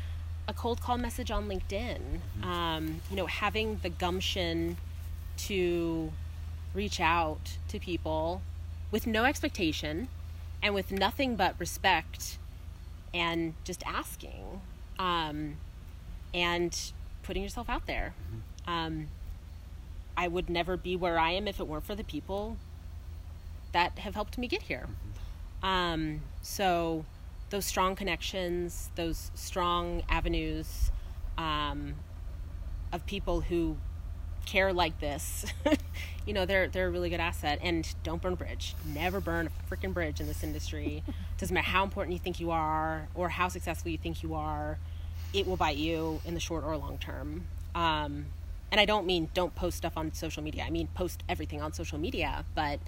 a cold call message on LinkedIn. Mm-hmm. Um, you know, having the gumption to reach out to people with no expectation and with nothing but respect and just asking um, and putting yourself out there. Mm-hmm. Um, I would never be where I am if it weren't for the people that have helped me get here. Mm-hmm. Um, so, those strong connections, those strong avenues um, of people who care like this, you know, they're they're a really good asset. And don't burn a bridge. Never burn a freaking bridge in this industry. Doesn't matter how important you think you are or how successful you think you are, it will bite you in the short or long term. Um, and I don't mean don't post stuff on social media. I mean post everything on social media, but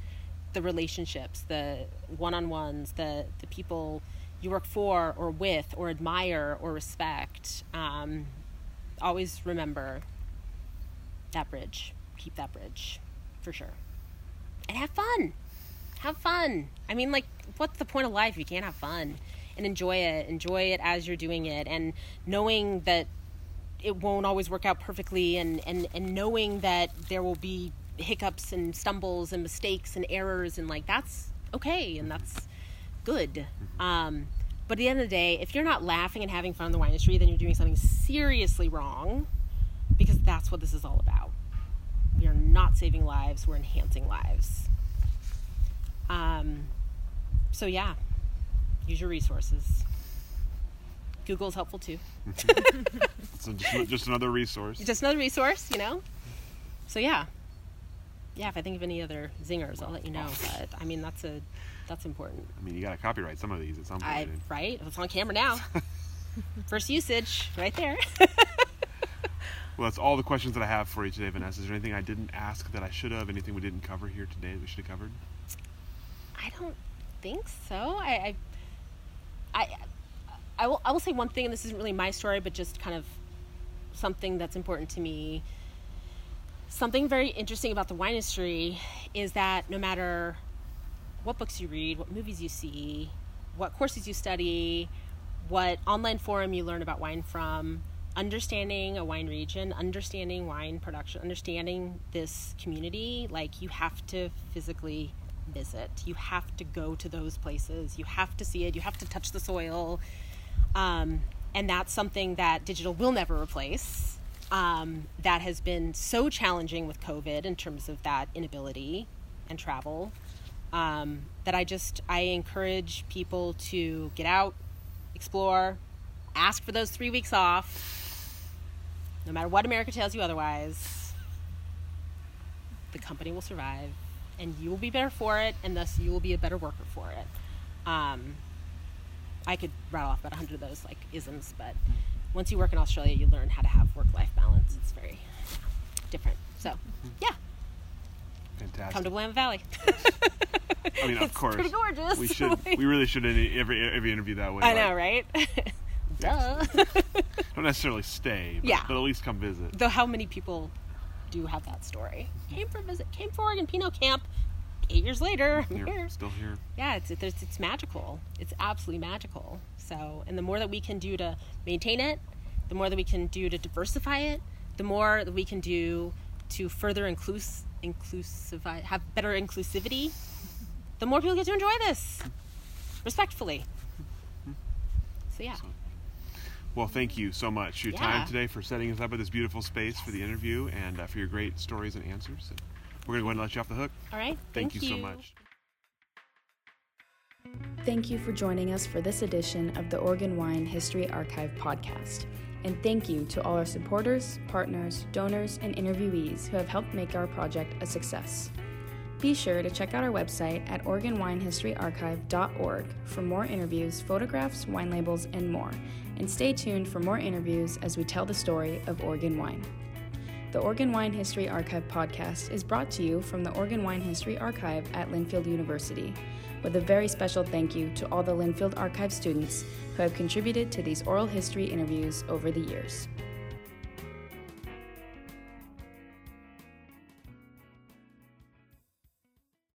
the relationships, the one-on-ones, the the people you work for or with or admire or respect. Um, always remember that bridge. Keep that bridge for sure. And have fun. Have fun. I mean, like, what's the point of life if you can't have fun? And enjoy it. Enjoy it as you're doing it. And knowing that it won't always work out perfectly and, and, and knowing that there will be hiccups and stumbles and mistakes and errors and like that's okay and that's good. Um, but at the end of the day, if you're not laughing and having fun in the wine industry, then you're doing something seriously wrong because that's what this is all about. We are not saving lives, we're enhancing lives. Um, so, yeah, use your resources. Google is helpful too. so just, just another resource. Just another resource, you know? So, yeah. Yeah, if I think of any other zingers, I'll let you know. But I mean, that's a that's important. I mean, you got to copyright some of these at some point. I, right? It's on camera now. First usage, right there. Well, that's all the questions that I have for you today, Vanessa. Is there anything I didn't ask that I should have? Anything we didn't cover here today that we should have covered? I don't think so. I, I, I, I will. I will say one thing, and this isn't really my story, but just kind of something that's important to me. Something very interesting about the wine industry is that no matter what books you read, what movies you see, what courses you study, what online forum you learn about wine from, understanding a wine region, understanding wine production, understanding this community, like you have to physically visit. You have to go to those places. You have to see it. You have to touch the soil. Um, and that's something that digital will never replace. Um, that has been so challenging with COVID in terms of that inability and travel. Um, that I just I encourage people to get out, explore, ask for those three weeks off, no matter what America tells you otherwise, the company will survive and you will be better for it, and thus you will be a better worker for it. Um, I could rattle off about a hundred of those like isms, but once you work in Australia, you learn how to have work-life balance. It's very different. So, yeah. Fantastic. Come to Willamette Valley. I mean, of it's course. Pretty gorgeous. We should. We really should every every interview that way. I know, right? Duh. Don't necessarily stay, but, Yeah. but at least come visit. Though, how many people do have that story? Came for a visit, came for Oregon Pinot Camp. Eight years later, I'm Here, here. still here. Yeah, it's it's, it's magical. It's absolutely magical. So, and the more that we can do to maintain it, the more that we can do to diversify it, the more that we can do to further inclus inclusify, have better inclusivity, the more people get to enjoy this respectfully. So yeah. So- Well, thank you so much for your Yeah. time today, for setting us up with this beautiful space for the interview, and uh, for your great stories and answers. And we're going to go ahead and let you off the hook. All right. Thank, you so much. Thank you for joining us for this edition of the Oregon Wine History Archive podcast. And thank you to all our supporters, partners, donors, and interviewees who have helped make our project a success. Be sure to check out our website at OregonWineHistoryArchive.org for more interviews, photographs, wine labels, and more. And stay tuned for more interviews as we tell the story of Oregon wine. The Oregon Wine History Archive podcast is brought to you from the Oregon Wine History Archive at Linfield University, with a very special thank you to all the Linfield Archive students who have contributed to these oral history interviews over the years.